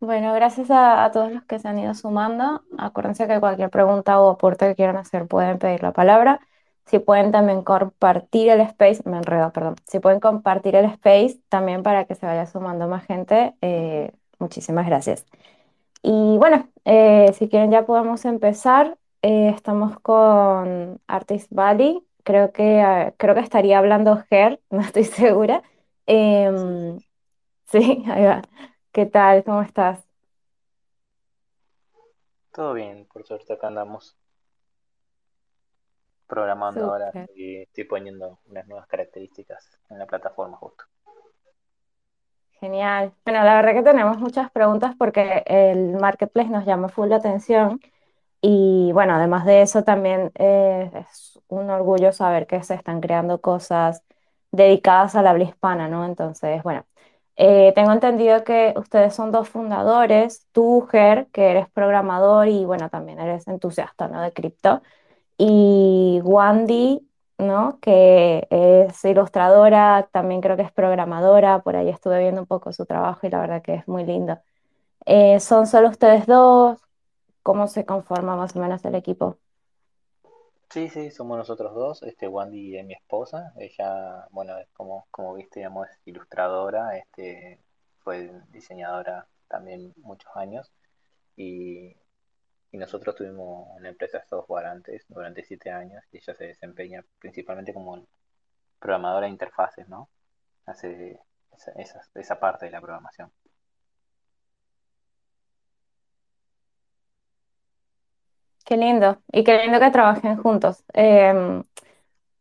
Bueno, gracias a, todos los que se han ido sumando. Acuérdense que cualquier pregunta o aporte que quieran hacer pueden pedir la palabra. Si pueden también compartir el space, me enredo, perdón. Si pueden compartir el space también para que se vaya sumando más gente, eh, muchísimas gracias. Y bueno, eh, si quieren ya podemos empezar. Eh, estamos con Artist Valley. Creo que, eh, creo que estaría hablando Ger, no estoy segura. Em, sí, ahí va. ¿Qué tal? ¿Cómo estás? Todo bien, por suerte acá andamos programando ahora y estoy poniendo unas nuevas características en la plataforma justo. Genial. Bueno, la verdad que tenemos muchas preguntas porque el marketplace nos llama full la atención y bueno, además de eso también eh, es un orgullo saber que se están creando cosas dedicadas al habla hispana, ¿no? Entonces, bueno, eh, tengo entendido que ustedes son dos fundadores, tú, Ger, que eres programador y bueno, también eres entusiasta, ¿no? De cripto. Y Wandy, ¿no? Que es ilustradora, también creo que es programadora, por ahí estuve viendo un poco su trabajo y la verdad que es muy lindo. Eh, ¿son solo ustedes dos? ¿Cómo se conforma más o menos el equipo? Sí, sí, somos nosotros dos, este Wandy es mi esposa, ella, bueno, como, como viste, digamos, es ilustradora, este, fue diseñadora también muchos años y, y nosotros tuvimos una empresa de software antes, durante siete años, y ella se desempeña principalmente como programadora de interfaces, ¿no? Hace esa, esa, esa parte de la programación. Qué lindo. Y qué lindo que trabajen juntos. Em,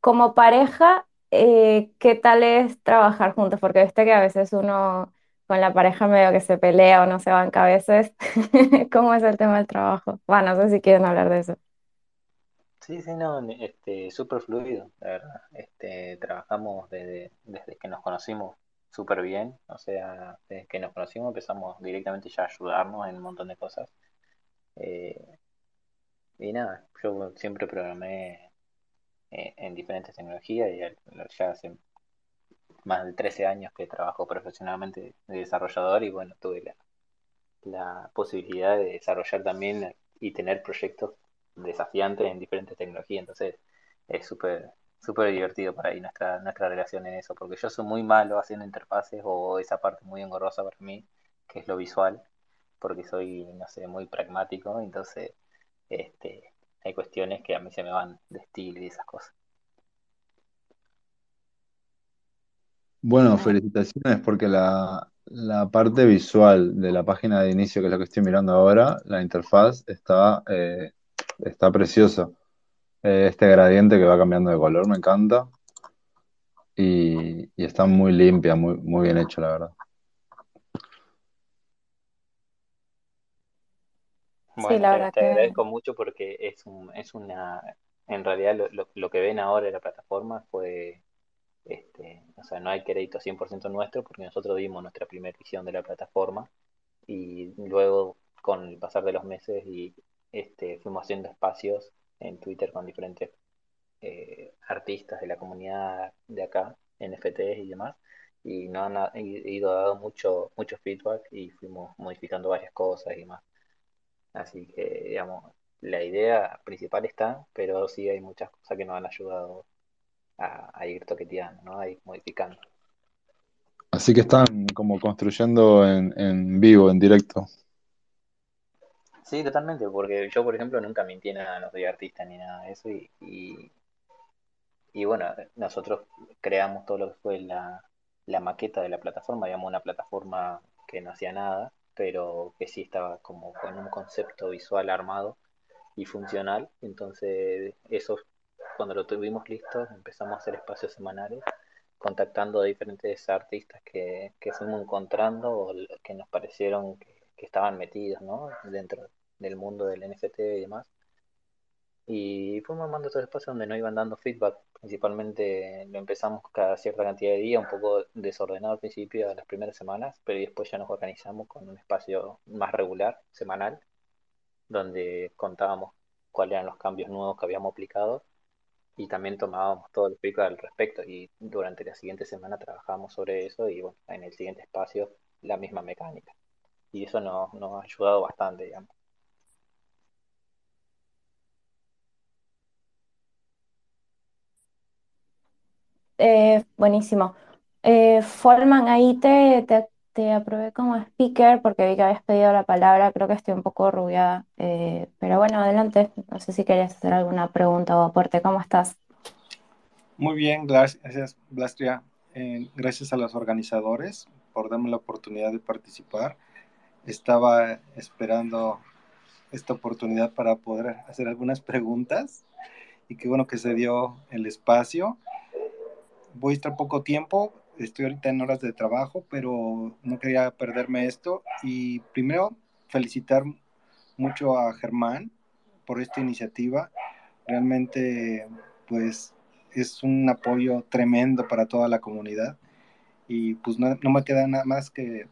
como pareja, eh, ¿qué tal es trabajar juntos? Porque viste que a veces uno con la pareja medio que se pelea o no se banca a veces. ¿Cómo es el tema del trabajo? Bueno, no sé si quieren hablar de eso. Sí, sí, no, este, súper fluido, la verdad. Este, trabajamos desde, desde que nos conocimos súper bien, o sea, desde que nos conocimos empezamos directamente ya a ayudarnos en un montón de cosas. Eh, y nada, yo siempre programé eh, en diferentes tecnologías y ya hace más de 13 años que trabajo profesionalmente de desarrollador y bueno, tuve la, la posibilidad de desarrollar también y tener proyectos desafiantes en diferentes tecnologías. Entonces es súper súper divertido para ahí nuestra, nuestra relación en eso, porque yo soy muy malo haciendo interfaces o esa parte muy engorrosa para mí, que es lo visual, porque soy, no sé, muy pragmático, entonces este, hay cuestiones que a mí se me van de estilo y esas cosas. Bueno, felicitaciones porque la, la parte visual de la página de inicio, que es la que estoy mirando ahora, la interfaz está, eh, está preciosa. Eh, este gradiente que va cambiando de color me encanta y, y está muy limpia, muy, muy bien hecho, la verdad. Sí, Bueno, la te, verdad te que agradezco mucho porque es un, es una, en realidad lo, lo, lo que ven ahora en la plataforma fue Este, o sea, no hay crédito 100% nuestro porque nosotros dimos nuestra primera visión de la plataforma y luego con el pasar de los meses y este, fuimos haciendo espacios en Twitter con diferentes eh, artistas de la comunidad de acá, NFTs y demás, y no han ha- ido dando mucho, mucho feedback y fuimos modificando varias cosas y demás. Así que, digamos, la idea principal está, pero sí hay muchas cosas que nos han ayudado a, a ir toqueteando, ¿no? A ir modificando. Así que están como construyendo en, en vivo, en directo. Sí, totalmente, porque yo, por ejemplo, nunca mentí nada, no soy artista ni nada de eso, y, y, y bueno, nosotros creamos todo lo que fue la, la maqueta de la plataforma, digamos, una plataforma que no hacía nada, pero que sí estaba como con un concepto visual armado y funcional, entonces eso, cuando lo tuvimos listo, empezamos a hacer espacios semanales, contactando a diferentes artistas que, que fuimos encontrando o que nos parecieron que, que estaban metidos, ¿no? Dentro del mundo del NFT y demás. Y fuimos armando estos espacios donde nos iban dando feedback. Principalmente lo empezamos cada cierta cantidad de días, un poco desordenado al principio, las primeras semanas, pero después ya nos organizamos con un espacio más regular, semanal, donde contábamos cuáles eran los cambios nuevos que habíamos aplicado y también tomábamos todo el feedback al respecto. Y durante la siguiente semana trabajábamos sobre eso y bueno, en el siguiente espacio la misma mecánica. y eso nos, nos ha ayudado bastante, digamos. Eh, buenísimo. Eh, Folman, ahí te, te, te aprobé como speaker porque vi que habías pedido la palabra, creo que estoy un poco rubiada, eh, pero bueno, adelante. No sé si querías hacer alguna pregunta o aporte, ¿cómo estás? Muy bien, gracias, Blastria. Eh, gracias a los organizadores por darme la oportunidad de participar. Estaba esperando esta oportunidad para poder hacer algunas preguntas y qué bueno que se dio el espacio. Voy a estar poco tiempo, estoy ahorita en horas de trabajo, pero no quería perderme esto. Y primero, felicitar mucho a Germán por esta iniciativa. Realmente, pues, es un apoyo tremendo para toda la comunidad. Y pues no, me queda nada más que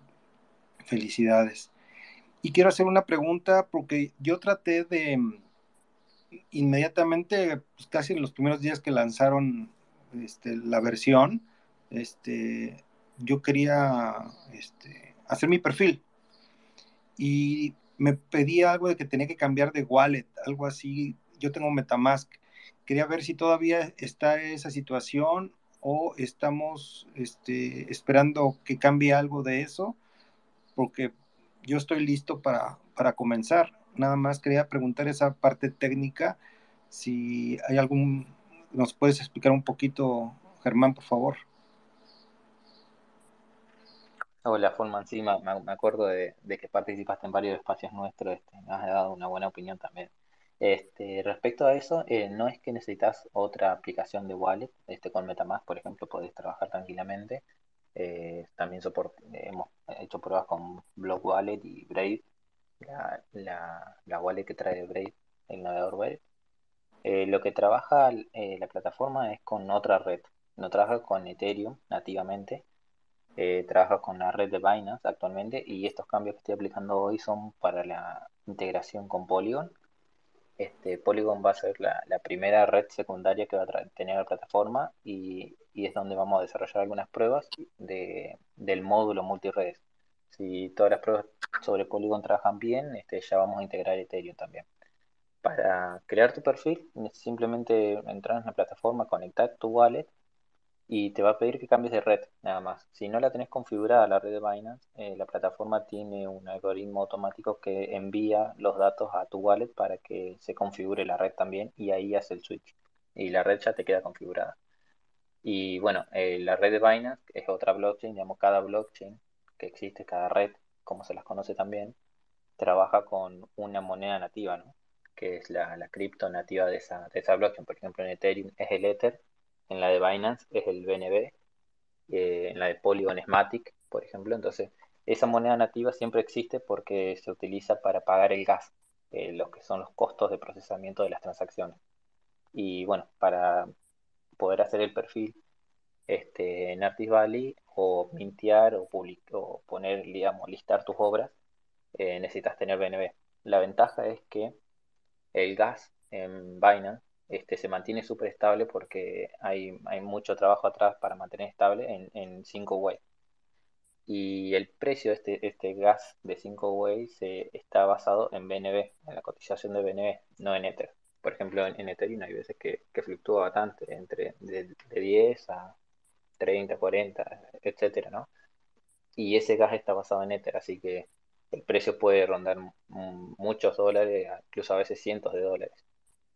felicidades. Y quiero hacer una pregunta porque yo traté de inmediatamente, pues casi en los primeros días que lanzaron este, la versión, este, yo quería este, hacer mi perfil y me pedía algo de que tenía que cambiar de wallet, algo así. Yo tengo Metamask. Quería ver si todavía está esa situación o estamos este, esperando que cambie algo de eso, porque yo estoy listo para, para comenzar. Nada más quería preguntar esa parte técnica, si hay algún, nos puedes explicar un poquito, Germán, por favor. Hola, Forman, sí, me, me acuerdo de, que participaste en varios espacios nuestros, este, me has dado una buena opinión también. Este, respecto a eso, eh, no es que necesitas otra aplicación de wallet, este, con Metamask, por ejemplo, podés trabajar tranquilamente. Eh, también hemos hecho pruebas con Block Wallet y Brave, la, la, wallet que trae Brave, el navegador web. Eh, lo que trabaja eh, la plataforma es con otra red, no trabaja con Ethereum nativamente, eh, trabaja con la red de Binance actualmente y estos cambios que estoy aplicando hoy son para la integración con Polygon. Este, Polygon va a ser la, primera red secundaria que va a tener la plataforma y, y, es donde vamos a desarrollar algunas pruebas de, del módulo multiredes. Si todas las pruebas sobre Polygon trabajan bien, este, ya vamos a integrar Ethereum también. Para crear tu perfil, simplemente entrar en la plataforma, conectar tu wallet y te va a pedir que cambies de red, nada más. Si no la tenés configurada la red de Binance, eh, la plataforma tiene un algoritmo automático que envía los datos a tu wallet para que se configure la red también y ahí hace el switch. Y la red ya te queda configurada. Y bueno, eh, la red de Binance es otra blockchain, digamos, cada blockchain que existe, cada red, como se las conoce también, trabaja con una moneda nativa, ¿no? Que es la, la cripto nativa de esa, de esa blockchain. Por ejemplo, en Ethereum es el Ether en la de Binance es el BNB, eh, en la de Polygon es Matic, por ejemplo. Entonces, esa moneda nativa siempre existe porque se utiliza para pagar el gas, eh, los que son los costos de procesamiento de las transacciones. Y bueno, para poder hacer el perfil este, en Artist Valley o mintear o, o poner, digamos, listar tus obras, eh, necesitas tener BNB. La ventaja es que el gas en Binance este, se mantiene súper estable porque hay, hay, mucho trabajo atrás para mantener estable en, 5-way. Y el precio de este, este gas de 5-way se está basado en BNB, en la cotización de BNB, no en Ether. Por ejemplo, en, Ethereum hay veces que, que, fluctúa bastante, entre de, de 10 a 30, 40, etcétera, ¿no? Y ese gas está basado en Ether, así que el precio puede rondar muchos dólares, incluso a veces cientos de dólares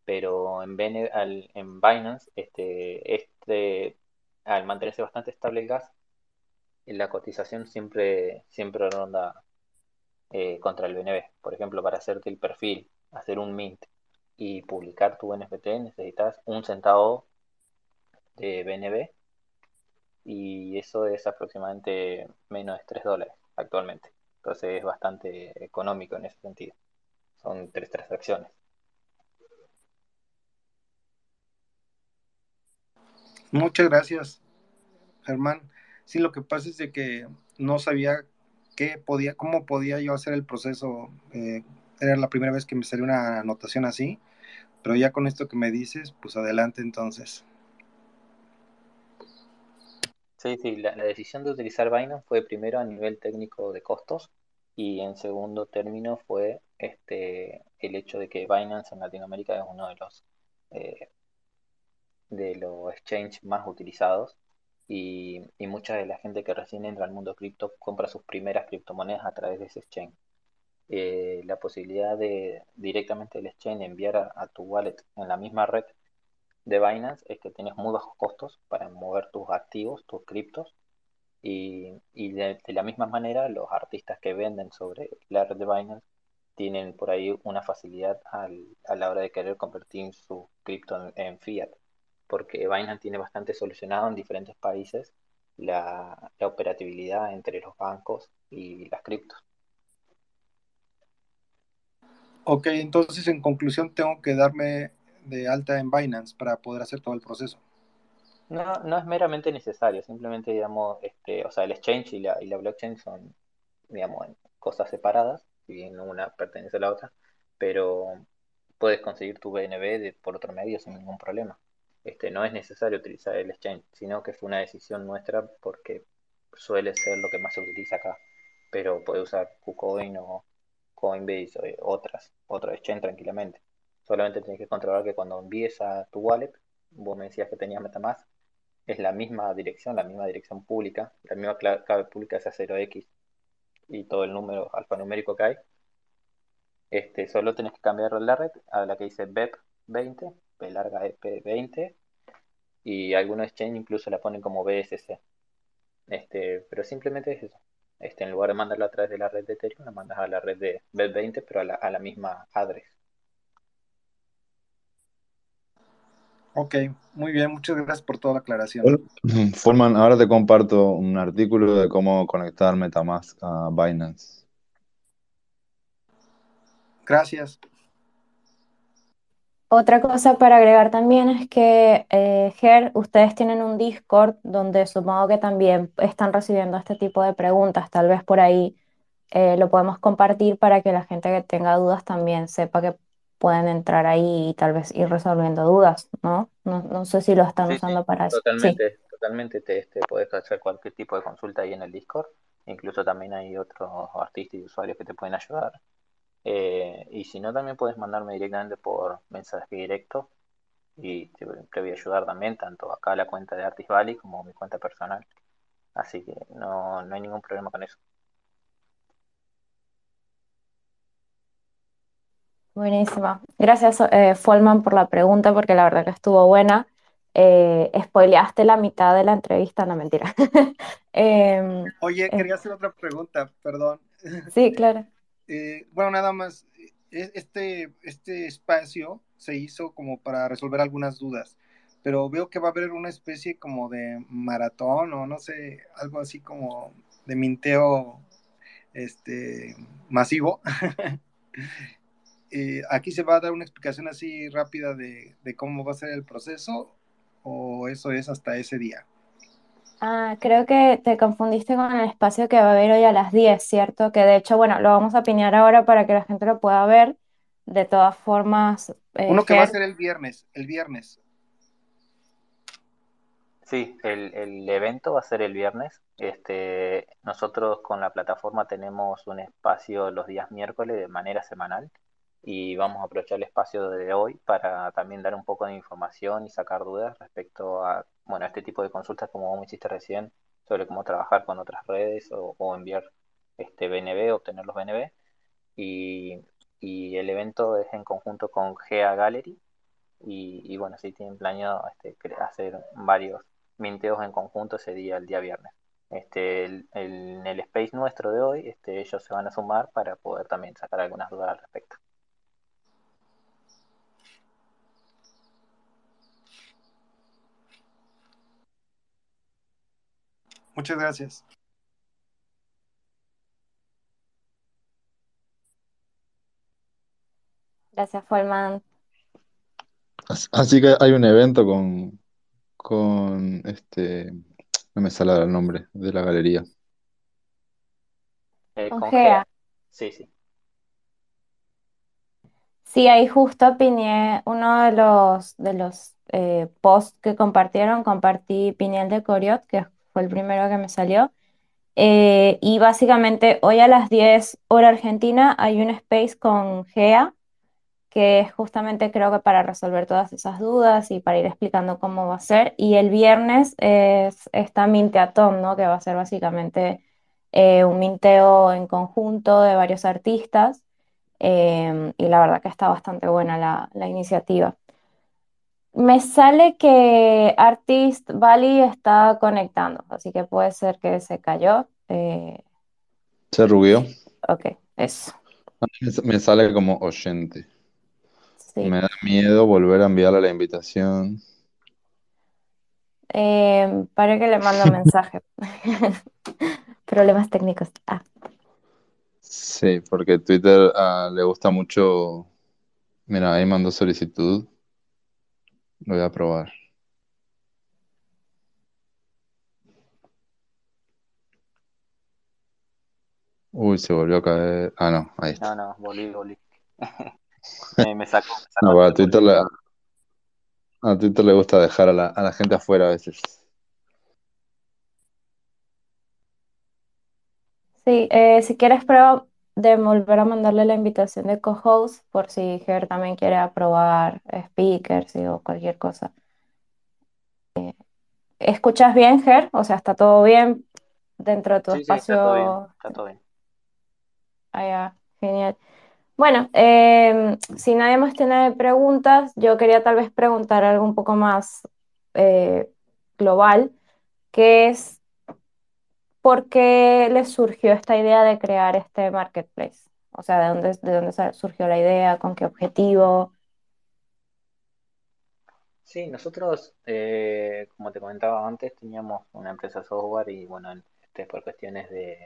pero en, en Binance, este, este, al mantenerse bastante estable el gas, la cotización siempre, siempre ronda eh, contra el BNB. Por ejemplo, para hacerte el perfil, hacer un mint y publicar tu NFT necesitas un centavo de BNB y eso es aproximadamente menos de 3 dólares actualmente. Entonces es bastante económico en ese sentido. Son tres transacciones. Muchas gracias, Germán. Sí, lo que pasa es de que no sabía qué podía, cómo podía yo hacer el proceso. Eh, era la primera vez que me salió una anotación así, pero ya con esto que me dices, pues adelante entonces. Sí, sí, la, decisión de utilizar Binance fue primero a nivel técnico de costos Y en segundo término fue este, el hecho de que Binance en Latinoamérica es uno de los, eh, de los exchanges más utilizados y, y mucha de la gente que recién entra al mundo cripto compra sus primeras criptomonedas a través de ese exchange. Eh, la posibilidad de directamente del exchange enviar a tu wallet en la misma red de Binance es que tienes muy bajos costos para mover tus activos, tus criptos, y, y de, la misma manera los artistas que venden sobre la red de Binance tienen por ahí una facilidad al- a la hora de querer convertir su cripto en, en fiat, porque Binance tiene bastante solucionado en diferentes países la, la operatividad entre los bancos y las criptos. Ok, entonces en conclusión tengo que darme de alta en Binance para poder hacer todo el proceso. No, no es meramente necesario, simplemente, digamos, este, o sea, el exchange y la, y la blockchain son, digamos, cosas separadas, si bien una pertenece a la otra, pero puedes conseguir tu BNB de- por otro medio sin ningún problema. Este, no es necesario utilizar el exchange, sino que fue una decisión nuestra porque suele ser lo que más se utiliza acá, pero puedes usar KuCoin o Coinbase o eh, otras, otro exchange tranquilamente. Solamente tienes que controlar que cuando envíes a tu wallet, vos me decías que tenías MetaMask, es la misma dirección, la misma dirección pública, la misma cla- clave pública es cero x y todo el número alfanumérico que hay. Este, solo tenés que cambiar la red a la que dice BEP20, B larga EP20, y algunos exchange incluso la ponen como BSC. Este, pero simplemente es eso. Este, en lugar de mandarlo a través de la red de Ethereum, la mandas a la red de BEP20, pero a la, a la misma address. Ok, muy bien, muchas gracias por toda la aclaración. Bueno, Foreman, ahora te comparto un artículo de cómo conectar MetaMask a Binance. Gracias. Otra cosa para agregar también es que, eh, Ger, ustedes tienen un Discord donde supongo que también están recibiendo este tipo de preguntas. Tal vez por ahí eh, lo podemos compartir para que la gente que tenga dudas también sepa que pueden entrar ahí y tal vez ir resolviendo dudas, ¿no? No, no sé si lo están Sí, sí, usando para eso. Sí, totalmente, totalmente te, este, podés hacer cualquier tipo de consulta ahí en el Discord. Incluso también hay otros artistas y usuarios que te pueden ayudar. Eh, y si no, también puedes mandarme directamente por mensaje directo y te, te voy a ayudar también, tanto acá la cuenta de Artist Valley como mi cuenta personal. Así que no, no hay ningún problema con eso. Buenísima. Gracias, eh, Folman, por la pregunta, porque la verdad que estuvo buena. Eh, spoileaste la mitad de la entrevista, no mentira. Em, Oye, eh, quería hacer otra pregunta, perdón. sí, claro. Eh, bueno, nada más, e- este, este espacio se hizo como para resolver algunas dudas, pero veo que va a haber una especie como de maratón o no sé, algo así como de minteo este, masivo. Eh, aquí se va a dar una explicación así rápida de, de cómo va a ser el proceso o eso es hasta ese día. Ah, creo que te confundiste con el espacio que va a haber hoy a las 10, ¿cierto? Que de hecho, bueno, lo vamos a pinear ahora para que la gente lo pueda ver. De todas formas, eh, Uno que va a ser el viernes, el viernes. Sí, el, el evento va a ser el viernes. Este, nosotros con la plataforma tenemos un espacio los días miércoles de manera semanal y vamos a aprovechar el espacio de hoy para también dar un poco de información y sacar dudas respecto a, bueno, a este tipo de consultas como vos me hiciste recién sobre cómo trabajar con otras redes o, enviar este BNB, obtener los BNB. Y, y el evento es en conjunto con GEA Gallery y, y bueno, sí tienen planeado este, hacer varios minteos en conjunto ese día, el día viernes. Este, el- en el space nuestro de hoy, este, ellos se van a sumar para poder también sacar algunas dudas al respecto. Muchas gracias. gracias, Folman. As- Así que hay un evento con, con este, no me sale ahora el nombre de la galería. Eh, Con Gea. Sí, sí. Sí, ahí justo pineé uno de los, de los eh, posts que compartieron, compartí Piniel de Coriot, que fue el primero que me salió, Eh, y básicamente hoy a las 10 hora argentina hay un space con GEA, que es justamente creo que para resolver todas esas dudas y para ir explicando cómo va a ser. Y el viernes es esta Minteatón, ¿no? Que va a ser básicamente eh, un minteo en conjunto de varios artistas. Em, y la verdad que está bastante buena la, la iniciativa. Me sale que Artist Valley está conectando, así que puede ser que se cayó. Eh, Se rubió. ok, eso. Me sale como oyente. Sí. Me da miedo volver a enviarle la invitación. Eh, para que le mando un mensaje. Problemas técnicos. Ah, Sí, porque Twitter ah, le gusta mucho. Mira, ahí mandó solicitud. Lo voy a probar. Uy, se volvió a caer. Ah, no, ahí No, está. no, volví, volví. me, me sacó, me sacó No, a Twitter le, a Twitter le gusta dejar a la, a la gente afuera a veces. sí, eh, si quieres prueba de volver a mandarle la invitación de co-host por si Ger también quiere aprobar speakers y- o cualquier cosa. ¿Escuchas bien, Ger? O sea, ¿está todo bien dentro de tu Sí, sí, está todo bien, espacio? está todo bien. Allá, genial. Bueno, em, si nadie más tiene preguntas, yo quería tal vez preguntar algo un poco más eh, global, que es ¿por qué les surgió esta idea de crear este marketplace? O sea, ¿de dónde, de dónde surgió la idea? ¿Con qué objetivo? Sí, nosotros, eh, como te comentaba antes, teníamos una empresa software y bueno, este, por cuestiones de,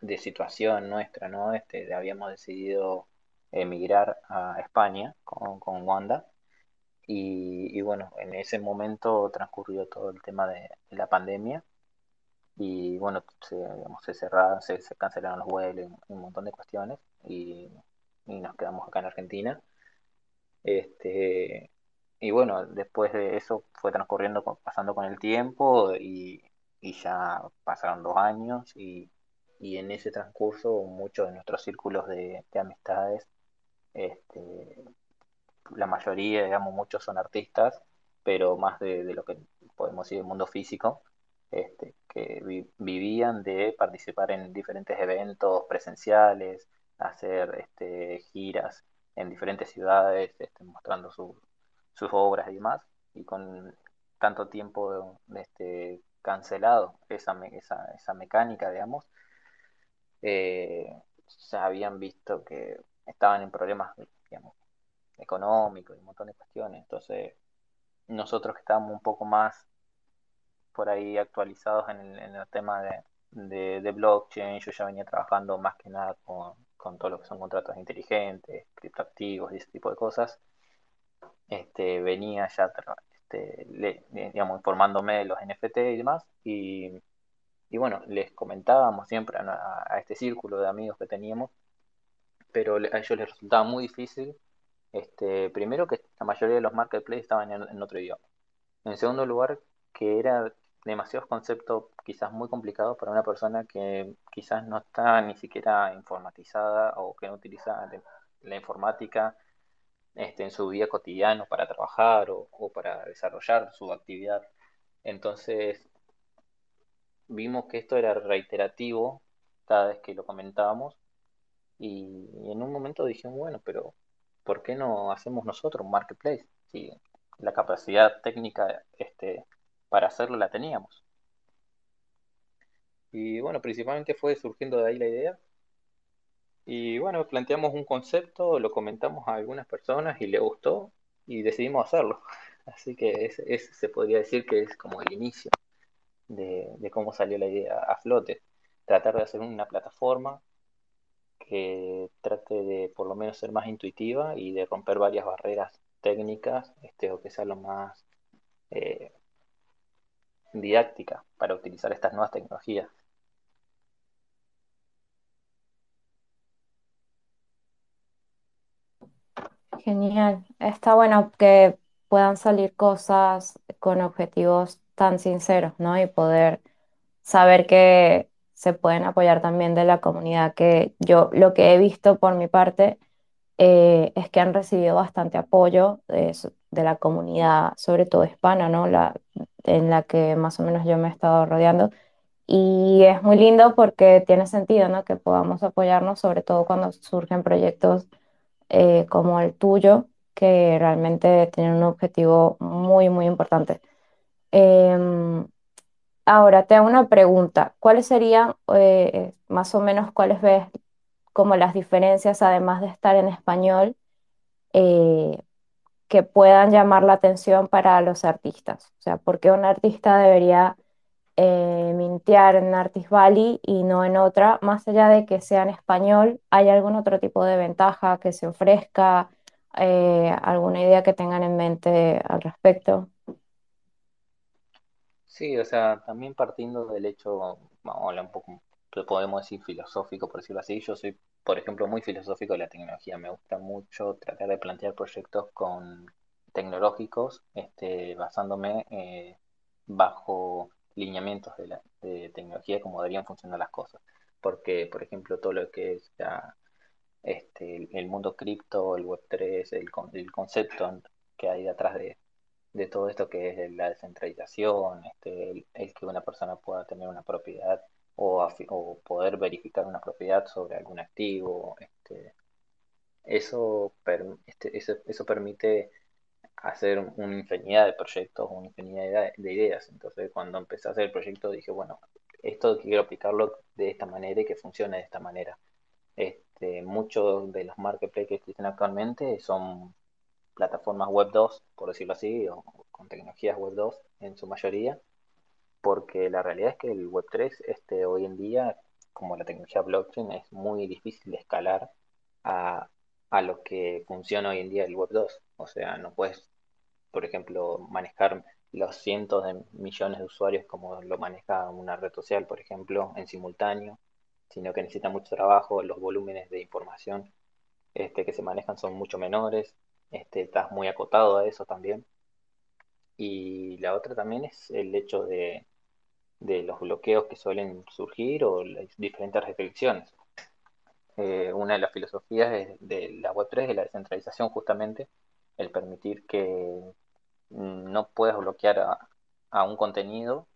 de situación nuestra, ¿no? Este, habíamos decidido emigrar a España con, con Wanda y, bueno, en ese momento transcurrió todo el tema de la pandemia y bueno, se, digamos, se cerraron, se, se cancelaron los vuelos un montón de cuestiones y, y nos quedamos acá en Argentina. Este, y bueno, después de eso fue transcurriendo, pasando con el tiempo y, y ya pasaron dos años y, y en ese transcurso muchos de nuestros círculos de, de amistades, este, la mayoría, digamos, muchos son artistas, pero más de, de lo que podemos decir el mundo físico, este, que vi- vivían de participar en diferentes eventos presenciales, hacer este, giras en diferentes ciudades, este, mostrando su- sus obras y demás, y con tanto tiempo este, cancelado esa, me- esa, esa mecánica, digamos, eh, ya habían visto que estaban en problemas, económicos y un montón de cuestiones. Entonces, nosotros que estábamos un poco más por ahí actualizados en el, en el tema de, blockchain, yo ya venía trabajando más que nada con, con todo lo que son contratos inteligentes, criptoactivos y ese tipo de cosas. Este, venía ya este, le- digamos, informándome de los NFT y demás, y, y bueno, les comentábamos siempre a, este círculo de amigos que teníamos, pero a ellos les resultaba muy difícil este, primero que la mayoría de los marketplaces estaban en, en otro idioma. En segundo lugar, que era demasiados conceptos quizás muy complicados para una persona que quizás no está ni siquiera informatizada o que no utiliza la, informática este, en su día cotidiano para trabajar o, o para desarrollar su actividad. Entonces vimos que esto era reiterativo cada vez que lo comentábamos y, y en un momento dijimos, bueno, pero ¿por qué no hacemos nosotros un marketplace? Si la capacidad técnica este, para hacerlo la teníamos. Y bueno, principalmente fue surgiendo de ahí la idea. Y bueno, planteamos un concepto, lo comentamos a algunas personas y le gustó y decidimos hacerlo. Así que ese, se podría decir que es como el inicio de, de cómo salió la idea a flote. Tratar de hacer una plataforma que trate de por lo menos ser más intuitiva y de romper varias barreras técnicas, este, o que sea lo más eh, didáctica para utilizar estas nuevas tecnologías. Genial. Está bueno que puedan salir cosas con objetivos tan sinceros, ¿no? Y poder saber que se pueden apoyar también de la comunidad, que yo lo que he visto por mi parte eh, es que han recibido bastante apoyo de, su- de la comunidad, sobre todo hispana, ¿no? La, en la que más o menos yo me he estado rodeando. Y es muy lindo porque tiene sentido, ¿no? Que podamos apoyarnos, sobre todo cuando surgen proyectos eh, como el tuyo, que realmente tienen un objetivo muy, muy importante. Em, ahora, te hago una pregunta. ¿Cuáles serían, eh, más o menos, cuáles ves como las diferencias, además de estar en español, eh, que puedan llamar la atención para los artistas? O sea, ¿por qué un artista debería eh, mintear en Artist Valley y no en otra? Más allá de que sea en español, ¿hay algún otro tipo de ventaja que se ofrezca? Eh, ¿alguna idea que tengan en mente al respecto? Sí, o sea, también partiendo del hecho, vamos a hablar un poco, podemos decir filosófico, por decirlo así. Yo soy, por ejemplo, muy filosófico de la tecnología. Me gusta mucho tratar de plantear proyectos con tecnológicos, este, basándome eh, bajo lineamientos de la de tecnología, como deberían funcionar las cosas. Porque, por ejemplo, todo lo que es este, el, mundo cripto, el Web3, el, el concepto que hay detrás de todo esto que es la descentralización, este, el que una persona pueda tener una propiedad o, poder verificar una propiedad sobre algún activo, este, eso, este, eso, permite hacer una infinidad de proyectos, una infinidad de, de ideas. Entonces, cuando empecé a hacer el proyecto, dije, bueno, esto quiero aplicarlo de esta manera y que funcione de esta manera. Este, muchos de los marketplaces que existen actualmente son plataformas web 2, por decirlo así, o con tecnologías web 2 en su mayoría, porque la realidad es que el web 3 este, hoy en día, como la tecnología blockchain, es muy difícil de escalar a, a lo que funciona hoy en día el web 2. O sea, no puedes, por ejemplo, manejar los cientos de millones de usuarios como lo maneja una red social, por ejemplo, en simultáneo, sino que necesita mucho trabajo, los volúmenes de información este, que se manejan son mucho menores, este, estás muy acotado a eso también. Y la otra también es el hecho de, de los bloqueos que suelen surgir o las diferentes restricciones. Eh, una de las filosofías de, la Web3 es la descentralización justamente, el permitir que no puedas bloquear a, a un contenido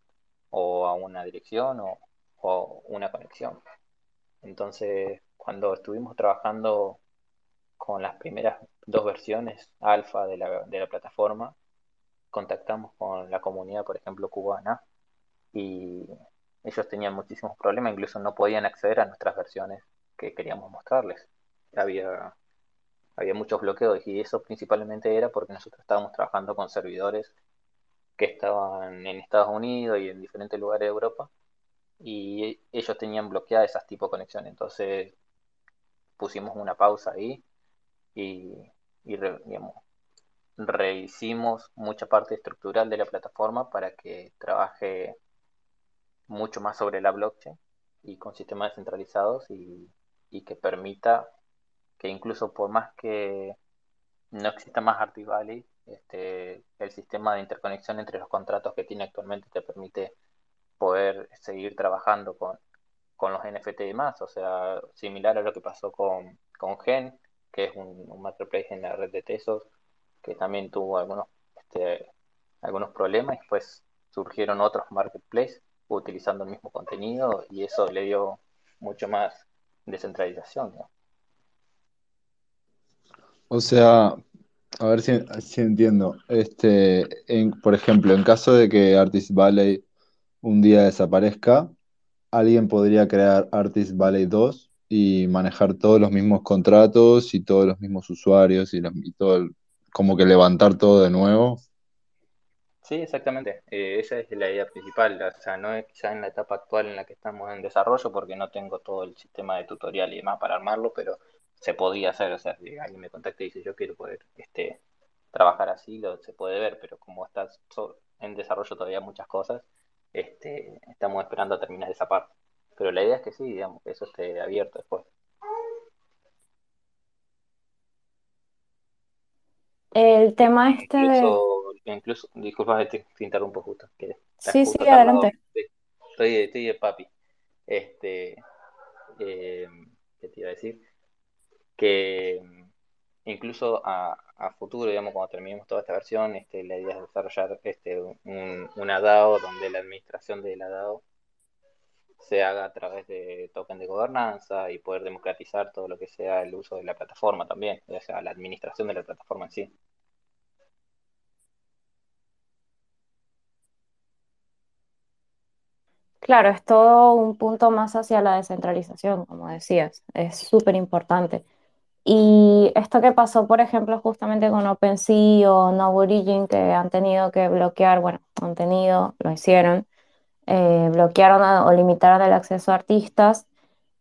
o a una dirección o, o una conexión. Entonces, cuando estuvimos trabajando con las primeras dos versiones alfa de la, de la plataforma, contactamos con la comunidad, por ejemplo, cubana, y ellos tenían muchísimos problemas, incluso no podían acceder a nuestras versiones que queríamos mostrarles. Había, había muchos bloqueos y eso principalmente era porque nosotros estábamos trabajando con servidores que estaban en Estados Unidos y en diferentes lugares de Europa y ellos tenían bloqueadas esas tipo de conexiones. Entonces pusimos una pausa ahí y, y re- rehicimos mucha parte estructural de la plataforma para que trabaje mucho más sobre la blockchain y con sistemas descentralizados y, y que permita que incluso por más que no exista más Arctic Valley, este, el sistema de interconexión entre los contratos que tiene actualmente te permite poder seguir trabajando con, los NFT y demás, o sea, similar a lo que pasó con, con Gen, que es un, marketplace en la red de Tesos, que también tuvo algunos, este, algunos problemas y después surgieron otros marketplaces utilizando el mismo contenido y eso le dio mucho más descentralización. O sea, a ver si, entiendo. Este, por ejemplo, en caso de que Artist Valley un día desaparezca, alguien podría crear Artist Valley 2 y manejar todos los mismos contratos y todos los mismos usuarios y, y todo, el- como que levantar todo de nuevo. Sí, exactamente. Eh, esa es la idea principal. O sea, no es quizá en la etapa actual en la que estamos en desarrollo, porque no tengo todo el sistema de tutorial y demás para armarlo, pero se podría hacer. O sea, si alguien me contacta y dice yo quiero poder este, trabajar así, lo, se puede ver, pero como está so- en desarrollo todavía muchas cosas, este, estamos esperando a terminar esa parte. Pero la idea es que sí, digamos, que eso esté abierto después. El tema este de... Incluso, incluso, disculpa, te, te interrumpo justo, que Sí, sí, justo adelante. Sí. estoy, estoy de papi. Este, eh, ¿qué te iba a decir? Que incluso a, a, futuro, digamos, cuando terminemos toda esta versión, este, la idea es desarrollar este, un, una DAO donde la administración de la DAO se haga a través de token de gobernanza y poder democratizar todo lo que sea el uso de la plataforma también, o sea, la administración de la plataforma en sí. Claro, es todo un punto más hacia la descentralización, como decías, es súper importante. Y esto que pasó, por ejemplo, justamente con OpenSea o No Origin, que han tenido que bloquear, bueno, han tenido, lo hicieron, eh, bloquearon o limitaron el acceso a artistas.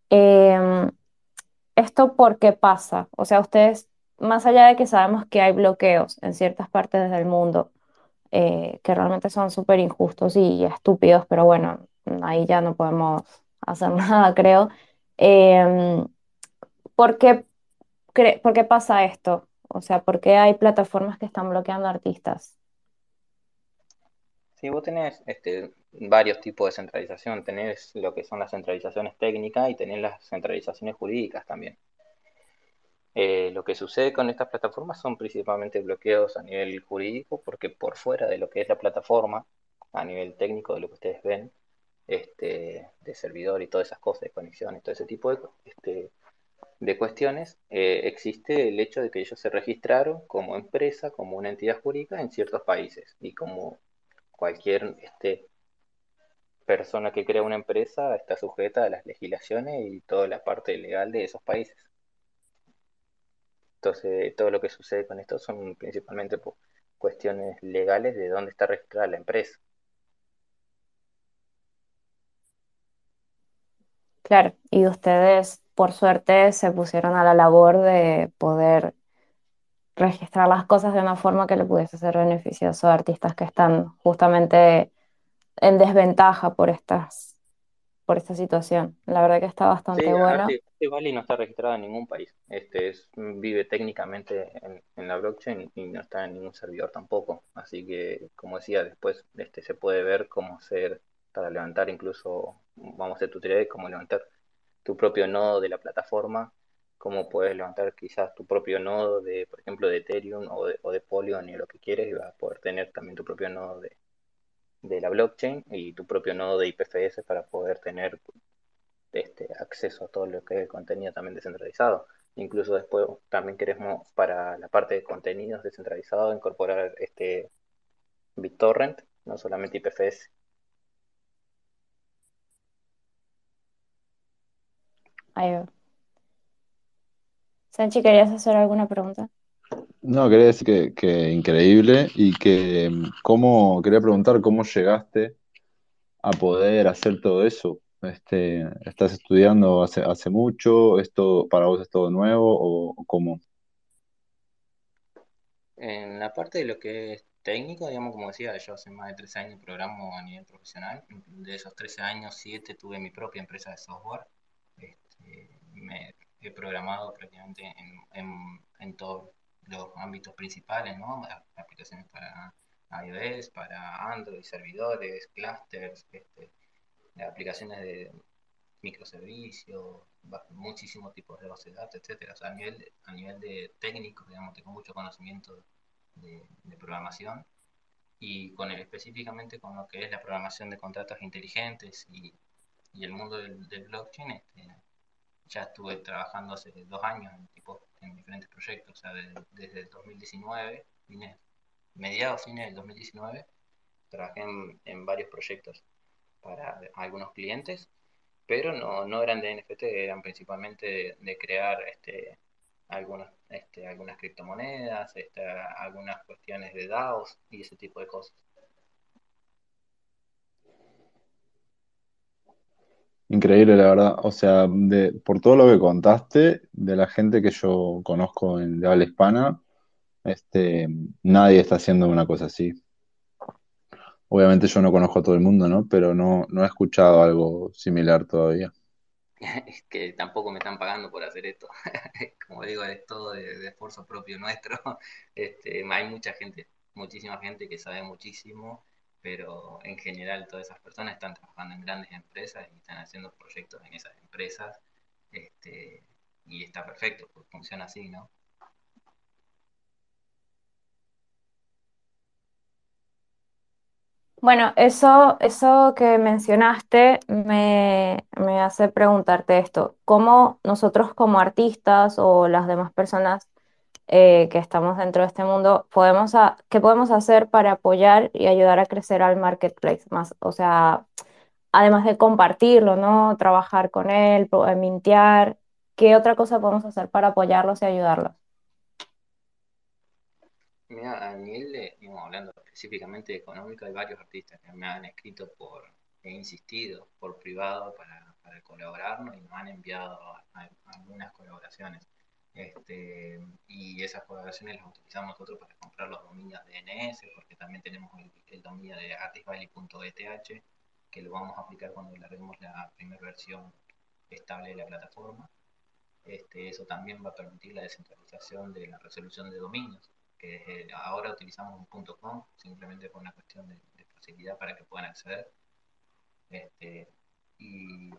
Em, ¿Esto por qué pasa? O sea, ustedes, más allá de que sabemos que hay bloqueos en ciertas partes del mundo, eh, que realmente son súper injustos y estúpidos, pero bueno, ahí ya no podemos hacer nada, creo. Em, ¿por qué, ¿Por qué pasa esto? O sea, ¿por qué hay plataformas que están bloqueando artistas? Sí, vos tenés este, varios tipos de centralización. Tenés lo que son las centralizaciones técnicas y tenés las centralizaciones jurídicas también. Eh, lo que sucede con estas plataformas son principalmente bloqueos a nivel jurídico, porque por fuera de lo que es la plataforma, a nivel técnico de lo que ustedes ven, este, de servidor y todas esas cosas, de conexiones, todo ese tipo de, este, de cuestiones, eh, existe el hecho de que ellos se registraron como empresa, como una entidad jurídica en ciertos países y como cualquier este, persona que crea una empresa está sujeta a las legislaciones y toda la parte legal de esos países. Entonces, todo lo que sucede con esto son principalmente cuestiones legales de dónde está registrada la empresa. Claro, y ustedes, por suerte, se pusieron a la labor de poder registrar las cosas de una forma que le pudiese ser beneficioso a artistas que están justamente en desventaja por estas por esta situación. La verdad que está bastante bueno. Sí, no está registrado en ningún país. Este es, vive técnicamente en, la blockchain y no está en ningún servidor tampoco. Así que, como decía, después este se puede ver cómo hacer para levantar incluso, vamos a hacer tutoriales, cómo levantar tu propio nodo de la plataforma, cómo puedes levantar quizás tu propio nodo de, por ejemplo, de Ethereum o de, o de Polygon y lo que quieres y vas a poder tener también tu propio nodo de, de la blockchain y tu propio nodo de IPFS para poder tener este acceso a todo lo que es el contenido también descentralizado. Incluso después también queremos para la parte de contenidos descentralizados incorporar este BitTorrent, no solamente IPFS. Ahí va. Sanchi, ¿querías hacer alguna pregunta? No, quería decir que, que increíble y que mm, cómo, quería preguntar cómo llegaste a poder hacer todo eso. Este, ¿estás estudiando hace, hace mucho? ¿Esto para vos es todo nuevo o cómo? En la parte de lo que es técnico, digamos, como decía, yo hace más de 13 años programo a nivel profesional. De esos 13 años, 7 tuve mi propia empresa de software. Este, me he programado prácticamente en, en, en todo los ámbitos principales, ¿no? Aplicaciones para iOS, para Android, servidores, clusters, este, aplicaciones de microservicios, muchísimos tipos de bases de datos, etcétera. a nivel, a nivel de técnico, digamos, tengo mucho conocimiento de, programación y con el, específicamente con lo que es la programación de contratos inteligentes y, y el mundo del, blockchain, este, ya estuve trabajando hace dos años en, tipo, en diferentes proyectos, o sea, desde el 2019, mediados, fines del 2019, trabajé en, varios proyectos para algunos clientes, pero no, no eran de NFT, eran principalmente de, crear este, algunas, este, algunas criptomonedas, este, algunas cuestiones de DAOs y ese tipo de cosas. Increíble, la verdad. O sea, de, por todo lo que contaste, de la gente que yo conozco en de hispana, este, nadie está haciendo una cosa así. Obviamente yo no conozco a todo el mundo, ¿no? Pero no, no he escuchado algo similar todavía. Es que tampoco me están pagando por hacer esto. Como digo, es todo de, esfuerzo propio nuestro. Este, hay mucha gente, muchísima gente que sabe muchísimo pero en general todas esas personas están trabajando en grandes empresas y están haciendo proyectos en esas empresas, este, y está perfecto, pues funciona así, ¿no? Bueno, eso, eso que mencionaste me, me hace preguntarte esto. ¿Cómo nosotros como artistas o las demás personas eh, que estamos dentro de este mundo, podemos qué podemos hacer para apoyar y ayudar a crecer al marketplace más? O sea, además de compartirlo, ¿no? Trabajar con él, eh, mintear, ¿qué otra cosa podemos hacer para apoyarlos y ayudarlos? Mira, a nivel de, digamos, hablando específicamente económico, hay varios artistas que me han escrito por, he insistido por privado para, para colaborarnos y nos han enviado algunas colaboraciones. Este, y esas colaboraciones las utilizamos nosotros para comprar los dominios de DNS, porque también tenemos el, el dominio de artistvalley.eth, que lo vamos a aplicar cuando larguemos la primera versión estable de la plataforma. Este, eso también va a permitir la descentralización de la resolución de dominios, que eh, ahora utilizamos un .com simplemente por una cuestión de, de facilidad para que puedan acceder. Este, y,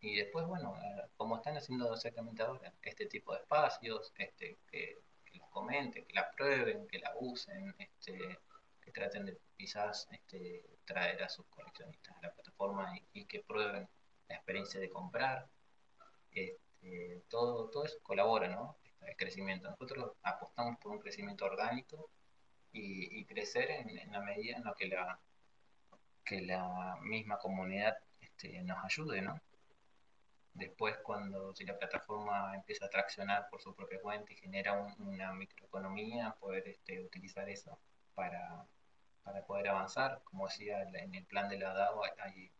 y después, bueno, eh, como están haciendo exactamente ahora, este tipo de espacios, este, que, los comenten, que la prueben, que la usen, este, que traten de quizás este, traer a sus coleccionistas a la plataforma y, que prueben la experiencia de comprar este, todo, todo eso colabora, ¿no? El crecimiento. Nosotros apostamos por un crecimiento orgánico y, crecer en, en, la medida en la que la, que la misma comunidad este, nos ayude, ¿no? Después, cuando si la plataforma empieza a traccionar por su propia cuenta y genera un, una microeconomía, poder este, utilizar eso para, para poder avanzar. Como decía, en el plan de la DAO hay,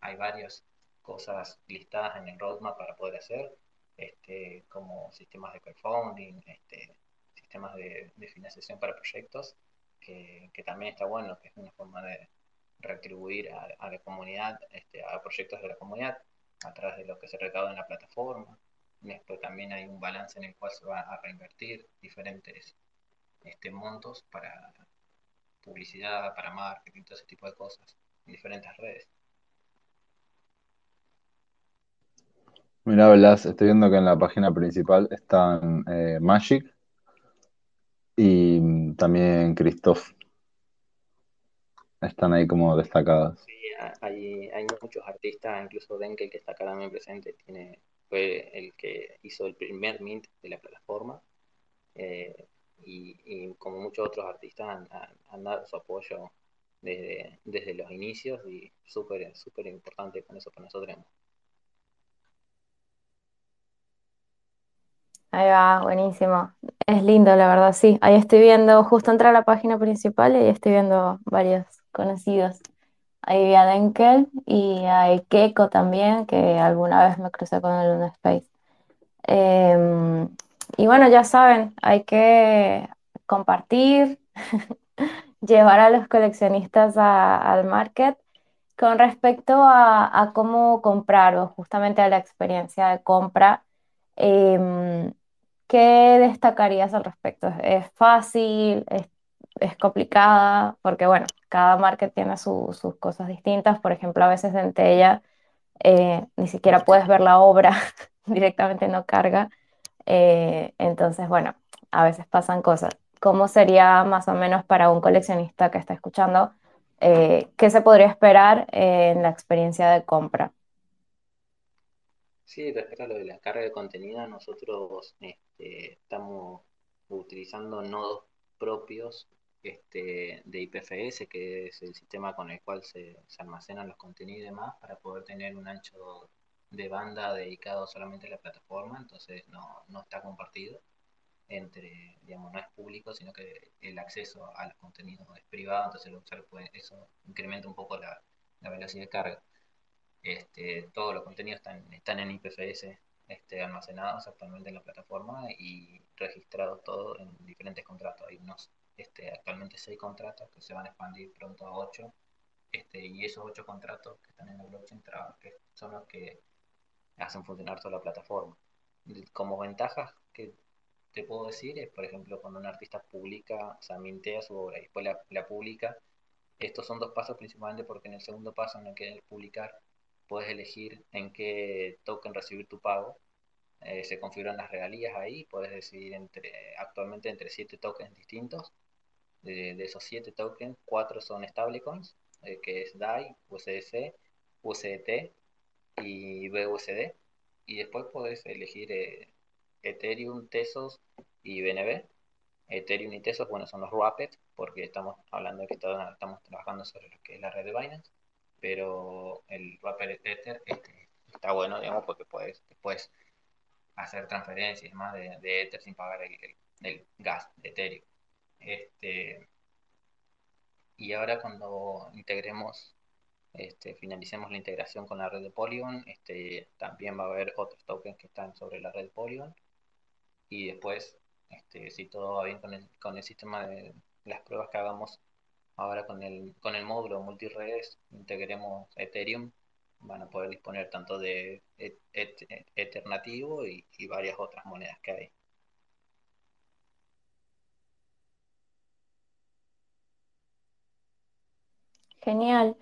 hay varios cosas listadas en el roadmap para poder hacer, este, como sistemas de crowdfunding, este, sistemas de, de, financiación para proyectos, que, que, también está bueno, que es una forma de retribuir a, a la comunidad, este, a proyectos de la comunidad, a través de lo que se recauda en la plataforma. Después también hay un balance en el cual se va a reinvertir diferentes este, montos para publicidad, para marketing, todo ese tipo de cosas, en diferentes redes. Mira, Blas, estoy viendo que en la página principal están eh, Magic y también Christoph. Están ahí como destacados. Sí, hay, hay muchos artistas, incluso Denke, que está acá también presente, tiene, fue el que hizo el primer mint de la plataforma. Eh, y, como muchos otros artistas han, dado su apoyo desde, desde los inicios y súper súper importante con eso para nosotros. Ahí va, buenísimo. Es lindo, la verdad, sí. Ahí estoy viendo, justo entré a la página principal y ahí estoy viendo varios conocidos. Ahí vi a Denkel y a Keiko también, que alguna vez me crucé con en un space. Eh, y bueno, ya saben, hay que compartir, llevar a los coleccionistas al market con respecto a, a, cómo comprar o justamente a la experiencia de compra. Eh, ¿Qué destacarías al respecto? ¿Es fácil? ¿Es, es complicada? Porque bueno, cada market tiene su, sus cosas distintas. Por ejemplo, a veces en Tella eh, ni siquiera puedes ver la obra, directamente no carga. Eh, entonces, bueno, a veces pasan cosas. ¿Cómo sería más o menos para un coleccionista que está escuchando? Eh, ¿Qué se podría esperar en la experiencia de compra? Sí, respecto a lo de la carga de contenido, nosotros este, estamos utilizando nodos propios este, de IPFS, que es el sistema con el cual se, almacenan los contenidos y demás, para poder tener un ancho de banda dedicado solamente a la plataforma, entonces no, no está compartido entre, digamos, no es público, sino que el acceso al contenido es privado, entonces el usuario puede, eso incrementa un poco la, la velocidad de carga. Este, todos los contenidos están, están en IPFS este, almacenados actualmente en la plataforma y registrados todos en diferentes contratos. Hay unos este, actualmente seis contratos que se van a expandir pronto a ocho. Este, y esos ocho contratos que están en la blockchain que son los que hacen funcionar toda la plataforma. Como ventajas que te puedo decir es, por ejemplo, cuando un artista publica, o sea, mintea su obra y después la, la publica, Estos son dos pasos principalmente porque en el segundo paso, en el que es publicar, puedes elegir en qué token recibir tu pago. Eh, se configuran las regalías ahí, puedes decidir entre, actualmente entre siete tokens distintos. De, esos siete tokens, cuatro son stablecoins, eh, que es DAI, USDC, USDT y BUSD. Y después puedes elegir eh, Ethereum, Tesos y BNB. Ethereum y Tesos, bueno, son los Wrapped, porque estamos hablando de que estamos trabajando sobre lo que es la red de Binance, pero el Wrapped Ether este, está bueno, digamos, porque puedes, puedes hacer transferencias más de, de Ether sin pagar el, el, gas de Ethereum. Este, y ahora cuando integremos, este, finalicemos la integración con la red de Polygon, este, también va a haber otros tokens que están sobre la red Polygon. Y después, este, si todo va bien con el, con el sistema de las pruebas que hagamos ahora con el, con el módulo multiredes, integremos Ethereum, van a poder disponer tanto de y, y varias otras monedas que hay. Genial.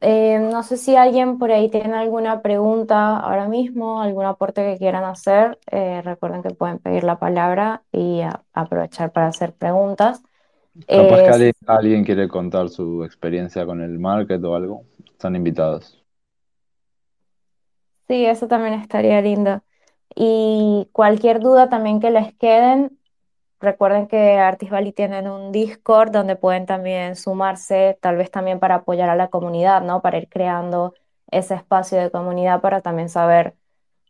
Eh, no sé si alguien por ahí tiene alguna pregunta ahora mismo, algún aporte que quieran hacer. Eh, recuerden que pueden pedir la palabra y aprovechar para hacer preguntas. Capaz que alguien, alguien quiere contar su experiencia con el market o algo. Están invitados. sí, eso también estaría lindo. Y cualquier duda también que les queden, recuerden que Artis Valley tienen un Discord donde pueden también sumarse, tal vez también para apoyar a la comunidad, ¿no? Para ir creando ese espacio de comunidad para también saber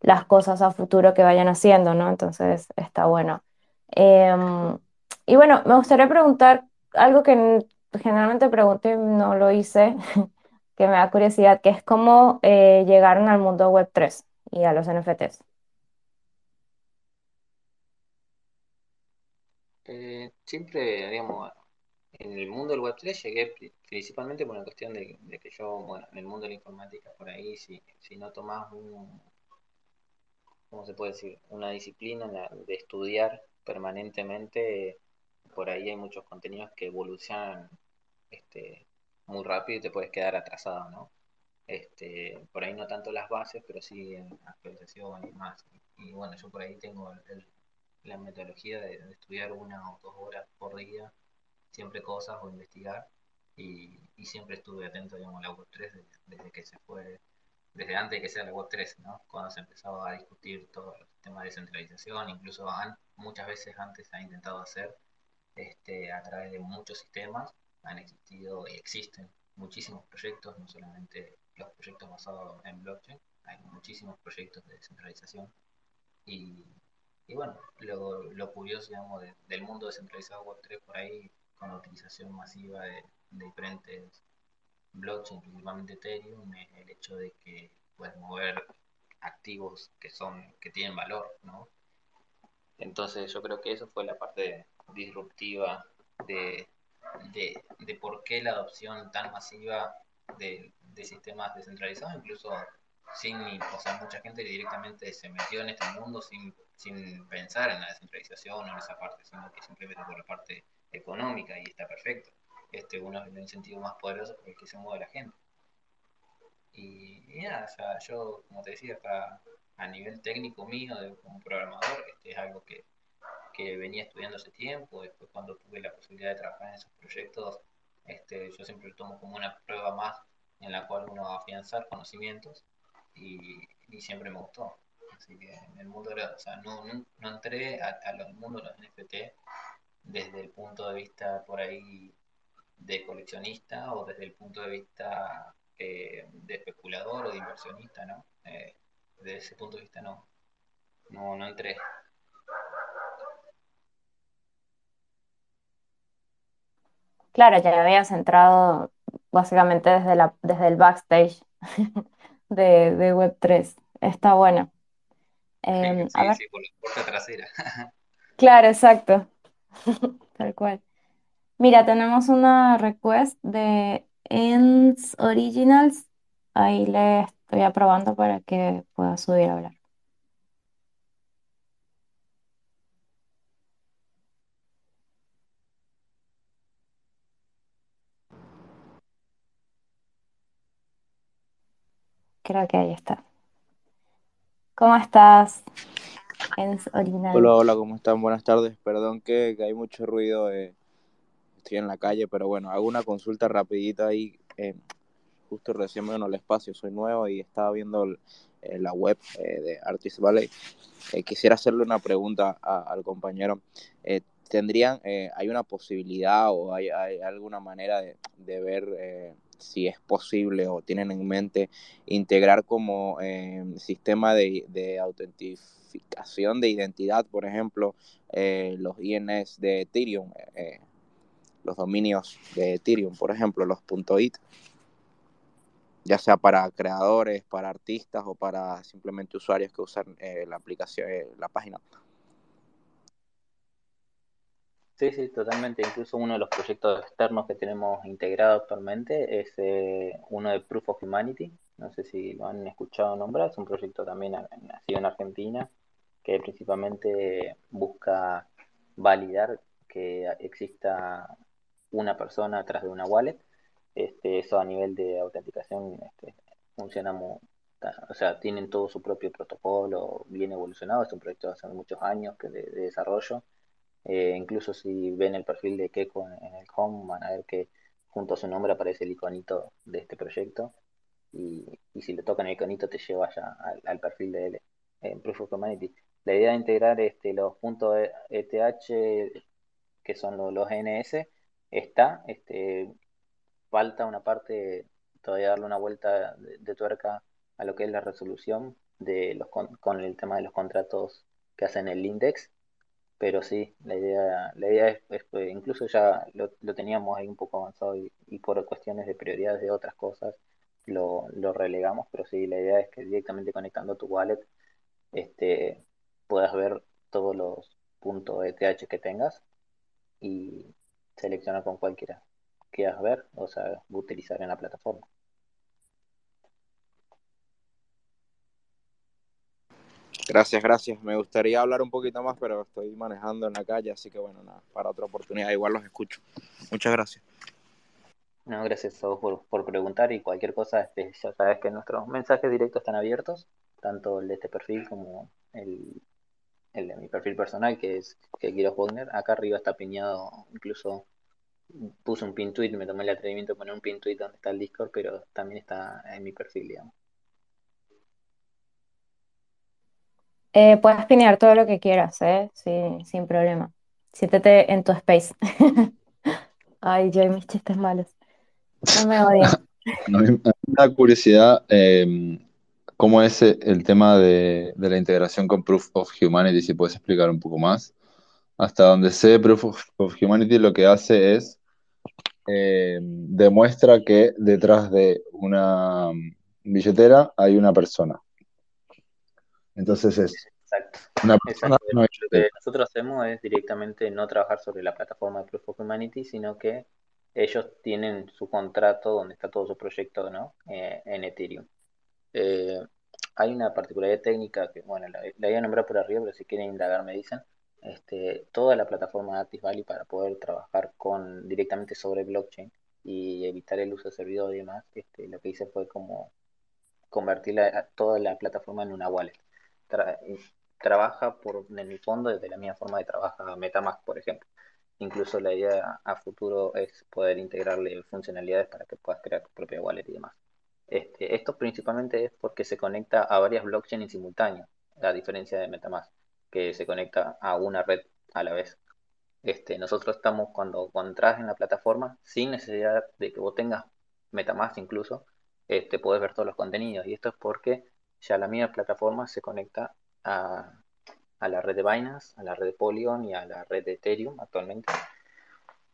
las cosas a futuro que vayan haciendo, ¿no? Entonces está bueno. Em, y bueno, me gustaría preguntar algo que generalmente pregunto y no lo hice, que me da curiosidad, que es cómo eh, llegaron al mundo web 3 y a los NFTs. Eh, siempre, digamos, en el mundo del Web3 llegué pri- principalmente por una cuestión de, de que yo, bueno, en el mundo de la informática, por ahí, si, si no tomás un, ¿cómo se puede decir? Una disciplina la- de estudiar permanentemente, por ahí hay muchos contenidos que evolucionan este, muy rápido y te puedes quedar atrasado, ¿no? Este, por ahí no tanto las bases, pero sí en actualización y más. Y, bueno, yo por ahí tengo el- la metodología de, de estudiar una o dos horas por día, siempre cosas o investigar. Y, y siempre estuve atento, digamos, a la web 3 desde, desde que se fue, desde antes de que sea la web 3, ¿no? Cuando se empezaba a discutir todo el tema de descentralización, incluso an- muchas veces antes se ha intentado hacer este, a través de muchos sistemas, han existido y existen muchísimos proyectos, no solamente los proyectos basados en blockchain, hay muchísimos proyectos de descentralización y, y bueno, lo, lo curioso digamos, de- del mundo descentralizado Web3 por ahí, con la utilización masiva de, de diferentes blockchain, principalmente Ethereum, es el hecho de que puedes mover activos que son que tienen valor, ¿no? Entonces yo creo que eso fue la parte disruptiva de, de, de por qué la adopción tan masiva de, de sistemas descentralizados, incluso sin, o sea, mucha gente directamente se metió en este mundo sin, sin pensar en la descentralización o en esa parte, sino que simplemente por la parte económica y está perfecto. Este uno es el incentivo más poderoso por el que se mueve la gente. Y, y nada, o sea, yo, como te decía, para, a nivel técnico mío, de, como programador, este es algo que, que venía estudiando hace tiempo. Después, cuando tuve la posibilidad de trabajar en esos proyectos, este, yo siempre lo tomo como una prueba más en la cual uno va a afianzar conocimientos y, y siempre me gustó. Así que en el mundo, o sea, no, no, entré a- al mundo de los NFT desde el punto de vista por ahí de coleccionista o desde el punto de vista eh, de especulador o de inversionista, ¿no? Eh, desde ese punto de vista no, no, no entré. Claro, ya habías entrado básicamente desde la, desde el backstage de, de web 3. Está bueno. Em, sí, sí, por la puerta trasera. claro, exacto. Tal cual. Mira, tenemos una request de Ends Originals. Ahí le estoy aprobando para que pueda subir a hablar. Creo que ahí está. ¿Cómo estás, Hola, hola, ¿cómo están? Buenas tardes. Perdón que, hay mucho ruido, eh, estoy en la calle, pero bueno, hago una consulta rapidita ahí. eh, justo recién me vino el espacio, soy nuevo y estaba viendo eh, la web de Artist Valley. Eh, quisiera hacerle una pregunta al compañero. ¿tendrían, hay una posibilidad o hay, alguna manera de, de ver si es posible o tienen en mente integrar como eh, sistema de, de autentificación de identidad, por ejemplo, eh, los INS de Ethereum, eh, los dominios de Ethereum, por ejemplo, los .it, ya sea para creadores, para artistas o para simplemente usuarios que usan eh, la aplicación, eh, la página. Sí, sí, totalmente. Incluso uno de los proyectos externos que tenemos integrado actualmente es eh, uno de Proof of Humanity. No sé si lo han escuchado nombrar. Es un proyecto también nacido en Argentina que principalmente busca validar que exista una persona atrás de una wallet. Este, eso a nivel de autenticación este, funciona muy, o sea, tienen todo su propio protocolo bien evolucionado. Es un proyecto de hace muchos años que de desarrollo eh, incluso si ven el perfil de Keiko en, el home, van a ver que junto a su nombre aparece el iconito de este proyecto. Y, si le tocan el iconito te lleva ya al, perfil de él en Proof of Humanity. La idea de integrar este, los puntos ETH, que son los, los NS, está. Este, falta una parte, todavía darle una vuelta de, de tuerca a lo que es la resolución de los con, con el tema de los contratos que hacen el index pero sí, la idea, la idea es, es, incluso ya lo, lo teníamos ahí un poco avanzado y, y por cuestiones de prioridades de otras cosas lo, lo relegamos, pero sí, la idea es que directamente conectando tu wallet este, puedas ver todos los puntos ETH que tengas y seleccionar con cualquiera quieras ver, o sea, utilizar en la plataforma. Gracias, gracias. Me gustaría hablar un poquito más, pero estoy manejando en la calle, así que bueno, nada, para otra oportunidad igual los escucho. Muchas gracias. No, gracias a vos por, por preguntar y cualquier cosa, este, ya sabes que nuestros mensajes directos están abiertos, tanto el de este perfil como el, el de mi perfil personal, que es que quiero Wagner. Acá arriba está piñado, incluso puse un pin tweet, me tomé el atrevimiento de poner un pin tweet donde está el Discord, pero también está en mi perfil, digamos. Eh, puedes pinear todo lo que quieras, ¿eh? Sí, sin problema. Siéntete en tu space. Ay, yo y mis chistes malos. No me odien. A mí me da curiosidad eh, cómo es el tema de, la integración con Proof of Humanity, si puedes explicar un poco más. Hasta donde sé, Proof of, Humanity lo que hace es eh, demuestra que detrás de una billetera hay una persona. Entonces es Exacto. una persona, Exacto. una Lo que nosotros hacemos es directamente no trabajar sobre la plataforma de Proof of Humanity, sino que ellos tienen su contrato donde está todo su proyecto ¿no? Eh, en Ethereum. Eh, hay una particularidad técnica que, bueno, la, la voy a nombrar por arriba, pero si quieren indagar me dicen. Este, toda la plataforma de Valley para poder trabajar con directamente sobre blockchain y evitar el uso de servidor y demás, este, lo que hice fue como convertir la, toda la plataforma en una wallet. Tra trabaja por, en el fondo desde la misma forma de trabajar Metamask, por ejemplo. Incluso la idea a futuro es poder integrarle funcionalidades para que puedas crear tu propia wallet y demás. Este, esto principalmente es porque se conecta a varias blockchains en simultáneo, a diferencia de Metamask, que se conecta a una red a la vez. Este, nosotros estamos cuando, cuando entras en la plataforma, sin necesidad de que vos tengas Metamask incluso, este, podés ver todos los contenidos. Y esto es porque ya la misma plataforma se conecta a, a la red de Binance, a la red de Polygon y a la red de Ethereum actualmente.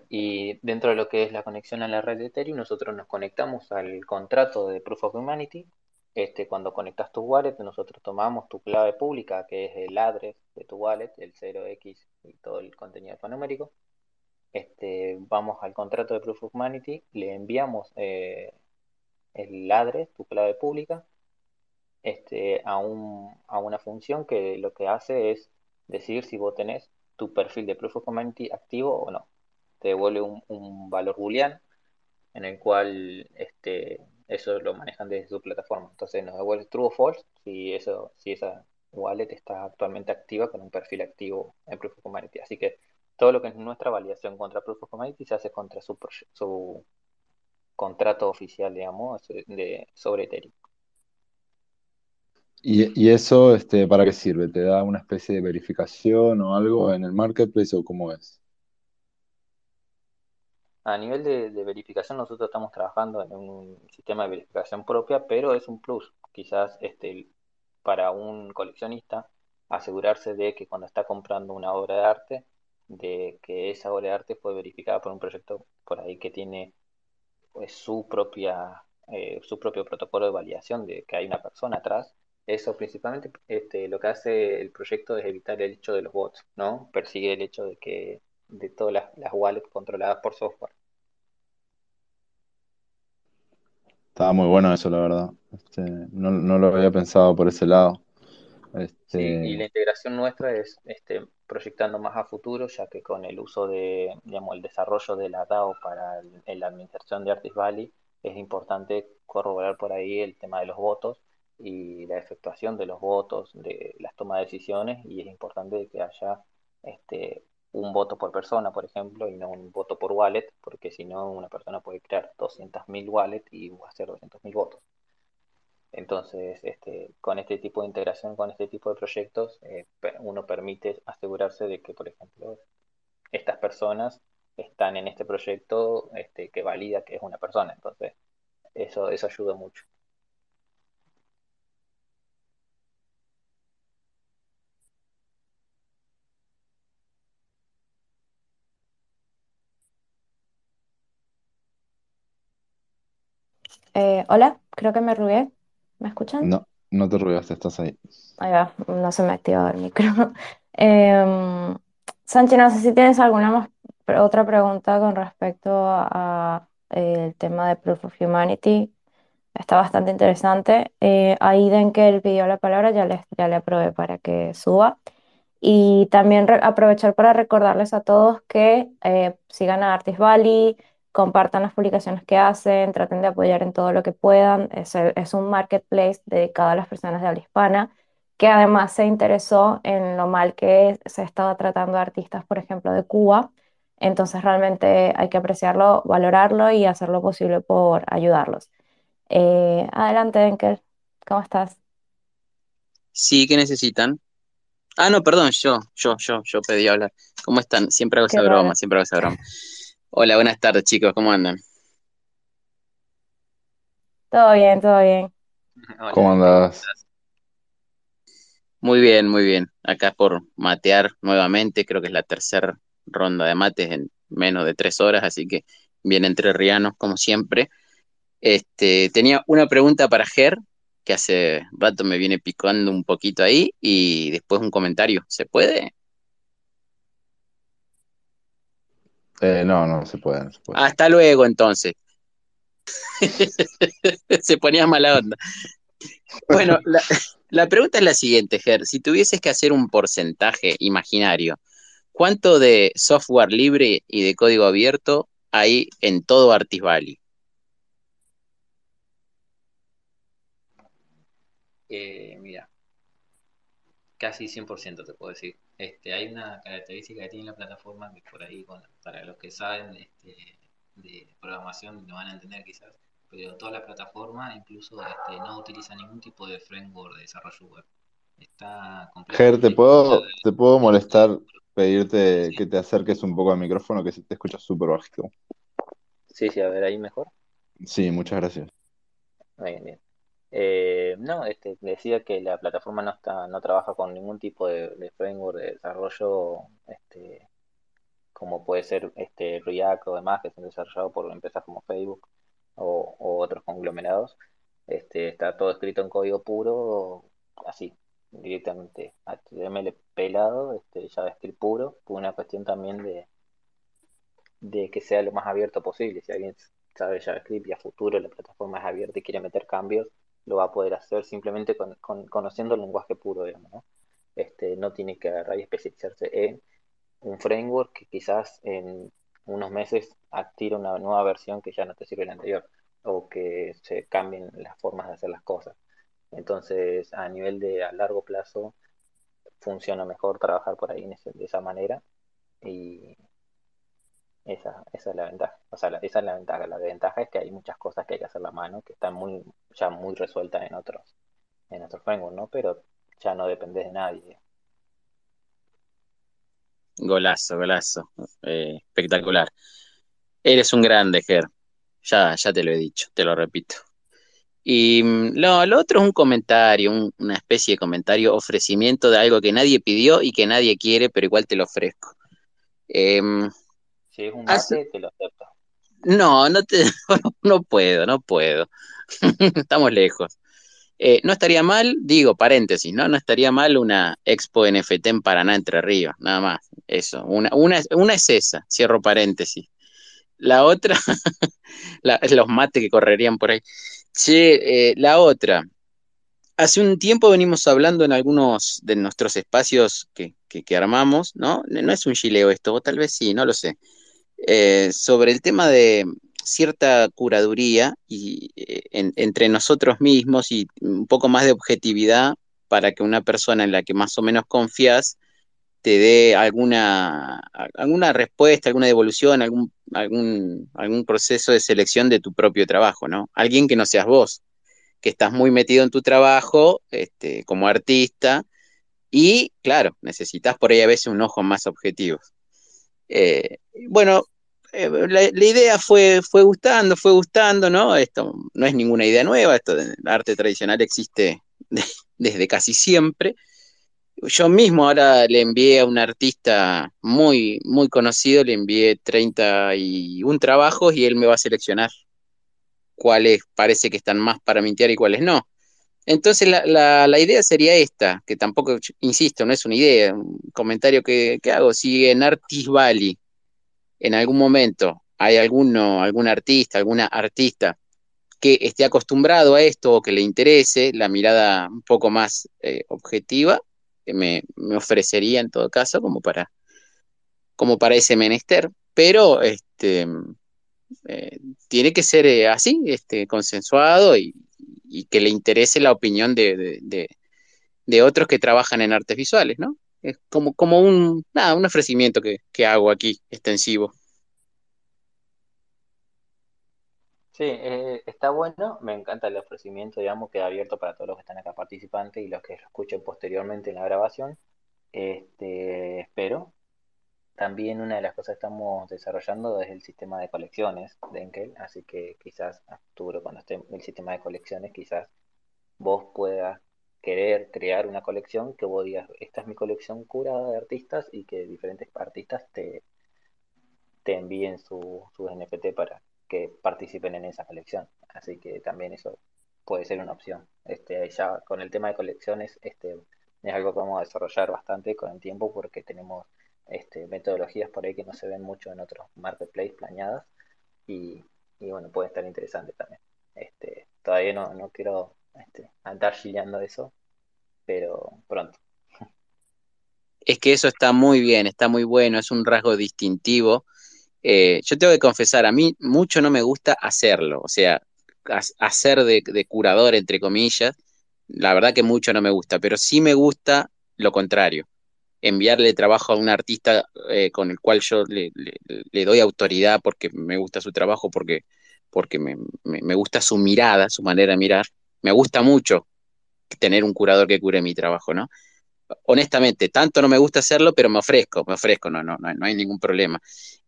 Y dentro de lo que es la conexión a la red de Ethereum, nosotros nos conectamos al contrato de Proof of Humanity. Este, cuando conectas tu wallet, nosotros tomamos tu clave pública, que es el address de tu wallet, el 0x y todo el contenido alfanumérico. Este, vamos al contrato de Proof of Humanity, le enviamos eh, el address, tu clave pública, este, a, un, a una función que lo que hace es decidir si vos tenés tu perfil de Proof of Humanity activo o no. Te devuelve un, un valor booleano en el cual este, eso lo manejan desde su plataforma. Entonces nos devuelve true o false si, eso, si esa wallet está actualmente activa con un perfil activo en Proof of Humanity. Así que todo lo que es nuestra validación contra Proof of Humanity se hace contra su, su contrato oficial, digamos, de, sobre Ethereum. ¿Y, eso este, para qué sirve? ¿Te da una especie de verificación o algo en el marketplace o cómo es? A nivel de, verificación, nosotros estamos trabajando en un sistema de verificación propia, pero es un plus. Quizás este, para un coleccionista asegurarse de que cuando está comprando una obra de arte, de que esa obra de arte fue verificada por un proyecto por ahí que tiene pues, su propia eh, su propio protocolo de validación de que hay una persona atrás. Eso principalmente este, lo que hace el proyecto es evitar el hecho de los bots, ¿no? Persigue el hecho de que de todas las, las wallets controladas por software. Estaba muy bueno eso, la verdad. Este, no, no, lo había pensado por ese lado. Este... y la integración nuestra es este, proyectando más a futuro, ya que con el uso de, digamos, el desarrollo de la DAO para la administración de Artist Valley, es importante corroborar por ahí el tema de los votos y la efectuación de los votos, de las tomas de decisiones, y es importante que haya este, un voto por persona, por ejemplo, y no un voto por wallet, porque si no, una persona puede crear 200.000 wallets y hacer 200.000 votos. Entonces, este, con este tipo de integración, con este tipo de proyectos, eh, uno permite asegurarse de que, por ejemplo, estas personas están en este proyecto este, que valida que es una persona. Entonces, eso, eso ayuda mucho. Eh, hola, creo que me rugué. ¿Me escuchan? No, no te ruidaste, estás ahí. Ahí va, no se me activado el micro. Eh, Sanchi, no sé si tienes alguna más, otra pregunta con respecto a, el tema de Proof of Humanity. Está bastante interesante. Eh, ahí den que él pidió la palabra, ya le, ya le aprobé para que suba. Y también aprovechar para recordarles a todos que eh, sigan a Artist Valley, compartan las publicaciones que hacen, traten de apoyar en todo lo que puedan. Es, es un marketplace dedicado a las personas de habla hispana, que además se interesó en lo mal que se estaba tratando a artistas, por ejemplo, de Cuba. Entonces realmente hay que apreciarlo, valorarlo y hacer lo posible por ayudarlos. Eh, adelante, Denker, ¿cómo estás? Sí, ¿qué necesitan? Ah, no, perdón, yo, yo, yo, yo pedí hablar. ¿Cómo están? Siempre hago esa broma, siempre hago esa broma. Hola, buenas tardes, chicos, ¿cómo andan? Todo bien, todo bien. ¿Cómo andas? Muy bien, muy bien. Acá por matear nuevamente, creo que es la tercera ronda de mates en menos de tres horas, así que bien entre rianos, como siempre. Este, tenía una pregunta para Ger, que hace rato me viene picando un poquito ahí, y después un comentario. ¿Se puede? Eh, no, no se puede, Hasta luego, entonces. se ponía mala onda. Bueno, la, pregunta es la siguiente, Ger. Si tuvieses que hacer un porcentaje imaginario, ¿cuánto de software libre y de código abierto hay en todo Artis Valley? Eh, mira, casi 100% te puedo decir. Este, hay una característica que tiene la plataforma que por ahí, para los que saben este, de programación lo van a entender quizás, pero toda la plataforma incluso este, no utiliza ningún tipo de framework de desarrollo web. Está Ger, ¿te puedo, ¿te puedo molestar, pedirte que te acerques un poco al micrófono que se te escucha súper bajito? Sí, sí, a ver, ahí mejor. Sí, muchas gracias. Bien, bien. Eh, no, este, decía que la plataforma no está, no trabaja con ningún tipo de, framework de desarrollo, este, como puede ser este React o demás que son desarrollados por empresas como Facebook o, otros conglomerados. Este, está todo escrito en código puro, así, directamente HTML pelado, este, JavaScript puro, por una cuestión también de, de que sea lo más abierto posible. Si alguien sabe JavaScript y a futuro la plataforma es abierta y quiere meter cambios, lo va a poder hacer simplemente con, conociendo el lenguaje puro, digamos, ¿no? Este, no tiene que agarrar y especializarse en un framework que quizás en unos meses active una nueva versión que ya no te sirve la anterior. o que se cambien las formas de hacer las cosas. Entonces, a nivel de a largo plazo, funciona mejor trabajar por ahí de esa manera y esa, esa es la ventaja. O sea, esa es la ventaja. La desventaja es que hay muchas cosas que hay que hacer la mano que están muy, ya muy resueltas en otros, en otros frameworks, ¿no? Pero ya no depende de nadie. Golazo, golazo. Eh, espectacular. Eres un grande, Ger. Ya, ya te lo he dicho, te lo repito. Y mm, lo, lo otro es un comentario, una especie de comentario, ofrecimiento de algo que nadie pidió y que nadie quiere, pero igual te lo ofrezco. Em, si es un mate, te lo acepto. No, no, te, no puedo, no puedo. Estamos lejos. Eh, no estaría mal, digo, paréntesis, ¿no? No estaría mal una expo NFT en Paraná, Entre Ríos, nada más. Eso, una, una, una es esa, cierro paréntesis. La otra, los mates que correrían por ahí. Che, eh, la otra. Hace un tiempo venimos hablando en algunos de nuestros espacios que, que, armamos, ¿no? No es un chileo esto, o tal vez sí, no lo sé. Eh, sobre el tema de cierta curaduría y, eh, entre nosotros mismos y un poco más de objetividad para que una persona en la que más o menos confías te dé alguna, alguna respuesta, alguna devolución, algún, algún, algún proceso de selección de tu propio trabajo, ¿no? Alguien que no seas vos, que estás muy metido en tu trabajo este, como artista y, claro, necesitas por ahí a veces un ojo más objetivo. Eh, bueno, eh, la, idea fue, gustando, fue gustando, ¿no? Esto no es ninguna idea nueva, esto del arte tradicional existe desde casi siempre yo mismo ahora le envié a un artista muy, muy conocido, le envié 31 trabajos y él me va a seleccionar cuáles parece que están más para mintear y cuáles no. Entonces la, idea sería esta, que tampoco, insisto, no es una idea, un comentario que, que hago. Si en Artis Valley en algún momento hay alguno, algún artista, alguna artista que esté acostumbrado a esto o que le interese la mirada un poco más eh, objetiva, me, ofrecería en todo caso como para, como para ese menester, pero este, eh, tiene que ser eh, así, este, consensuado y, que le interese la opinión de, de, otros que trabajan en artes visuales, ¿no? Es como, como un, nada, un ofrecimiento que, que hago aquí, extensivo. Sí, eh, está bueno, me encanta el ofrecimiento, digamos, queda abierto para todos los que están acá participantes y los que lo escuchen posteriormente en la grabación. Este, espero. También una de las cosas que estamos desarrollando es el sistema de colecciones de Enkel, así que quizás a futuro, cuando esté el sistema de colecciones, quizás vos puedas querer crear una colección que vos digas, esta es mi colección curada de artistas y que diferentes artistas te, te envíen su, su NFT para que participen en esa colección. Así que también eso puede ser una opción. Este, ya con el tema de colecciones, este, es algo que vamos a desarrollar bastante con el tiempo porque tenemos este, metodologías por ahí que no se ven mucho en otros marketplaces planeadas y, bueno, puede estar interesante también. Este, todavía no, no quiero este, andar chillando eso, pero pronto. Es que eso está muy bien, está muy bueno, es un rasgo distintivo eh, yo tengo que confesar, a mí mucho no me gusta hacerlo, o sea, hacer de, curador, entre comillas, la verdad que mucho no me gusta, pero sí me gusta lo contrario, enviarle trabajo a un artista eh, con el cual yo le, doy autoridad porque me gusta su trabajo, porque, porque me, me, gusta su mirada, su manera de mirar, me gusta mucho tener un curador que cure mi trabajo, ¿no? Honestamente, tanto no me gusta hacerlo, pero me ofrezco, me ofrezco, no, no, no hay ningún problema.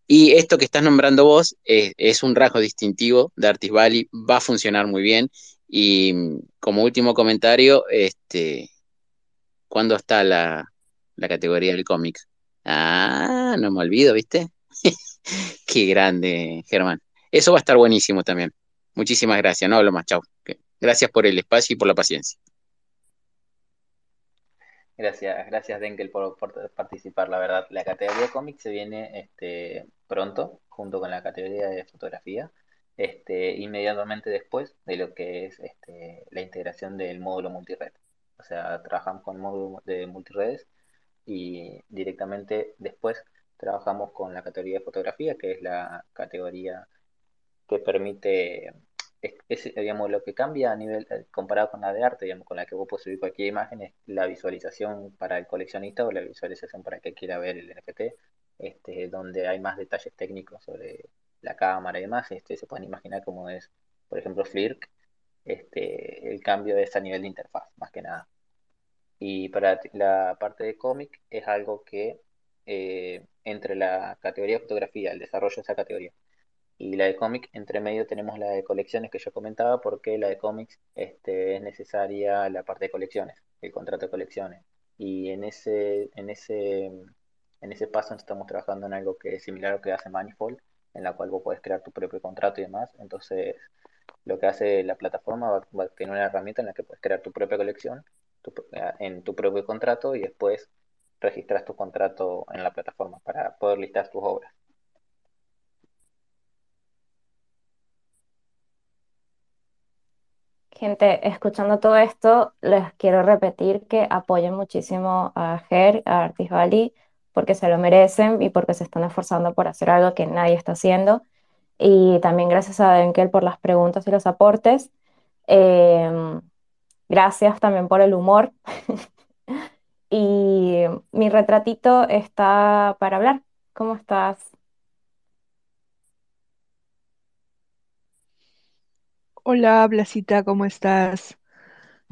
Y esto que estás nombrando vos es, un rasgo distintivo de Artis Valley, va a funcionar muy bien. Y como último comentario, este, ¿cuándo está la, categoría del cómic? Ah, no me olvido, ¿viste? Qué grande, Germán. Eso va a estar buenísimo también. Muchísimas gracias, no hablo más, chao. Gracias por el espacio y por la paciencia. Gracias, gracias Denkel por, participar, la verdad. La categoría cómic se viene este, pronto, junto con la categoría de fotografía, este, inmediatamente después de lo que es este, la integración del módulo multired. O sea, trabajamos con el módulo de multiredes y directamente después trabajamos con la categoría de fotografía, que es la categoría que permite es, digamos, lo que cambia a nivel, eh, comparado con la de arte, digamos, con la que vos puedes subir cualquier imagen, es la visualización para el coleccionista o la visualización para el que quiera ver el NFT, este, donde hay más detalles técnicos sobre la cámara y demás, este, se pueden imaginar cómo es, por ejemplo, Flirk, este, el cambio es a nivel de interfaz, más que nada. Y para la parte de cómic es algo que eh, entre la categoría de fotografía, el desarrollo de esa categoría, y la de cómic, entre medio tenemos la de colecciones que yo comentaba, porque la de cómics este, es necesaria la parte de colecciones, el contrato de colecciones. Y en ese, en ese, en ese paso estamos trabajando en algo que es similar a lo que hace Manifold, en la cual vos puedes crear tu propio contrato y demás. Entonces, lo que hace la plataforma va, va a tener una herramienta en la que puedes crear tu propia colección en tu propio contrato y después registras tu contrato en la plataforma para poder listar tus obras. Gente, escuchando todo esto, les quiero repetir que apoyen muchísimo a Ger, a Artis Valley, porque se lo merecen y porque se están esforzando por hacer algo que nadie está haciendo. Y también gracias a Denkel por las preguntas y los aportes. Em, gracias también por el humor. y mi retratito está para hablar. ¿Cómo estás? Hola, Blasita, ¿cómo estás?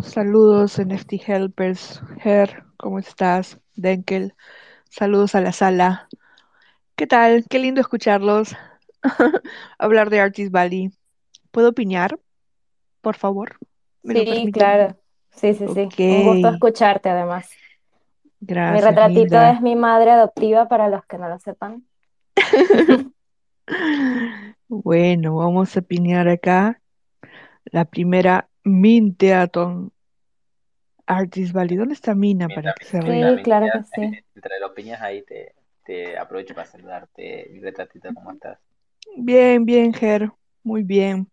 Saludos, NFT Helpers. Her, ¿cómo estás? Denkel, saludos a la sala. ¿Qué tal? Qué lindo escucharlos. Hablar de Artist Valley. ¿Puedo opinar? Por favor. ¿Me lo Sí, claro. Sí, sí, sí. Un gusto escucharte además. Mi retratito es mi madre adoptiva para los que no lo sepan. Bueno, vamos a opinar acá. La primera, Minteaton Artist Valley. ¿Dónde está Mina para que se ría? Sí, claro que sí. Entre las piñas ahí te, te aprovecho para saludarte, mi retratito, ¿cómo estás? Bien, bien, Ger, muy bien.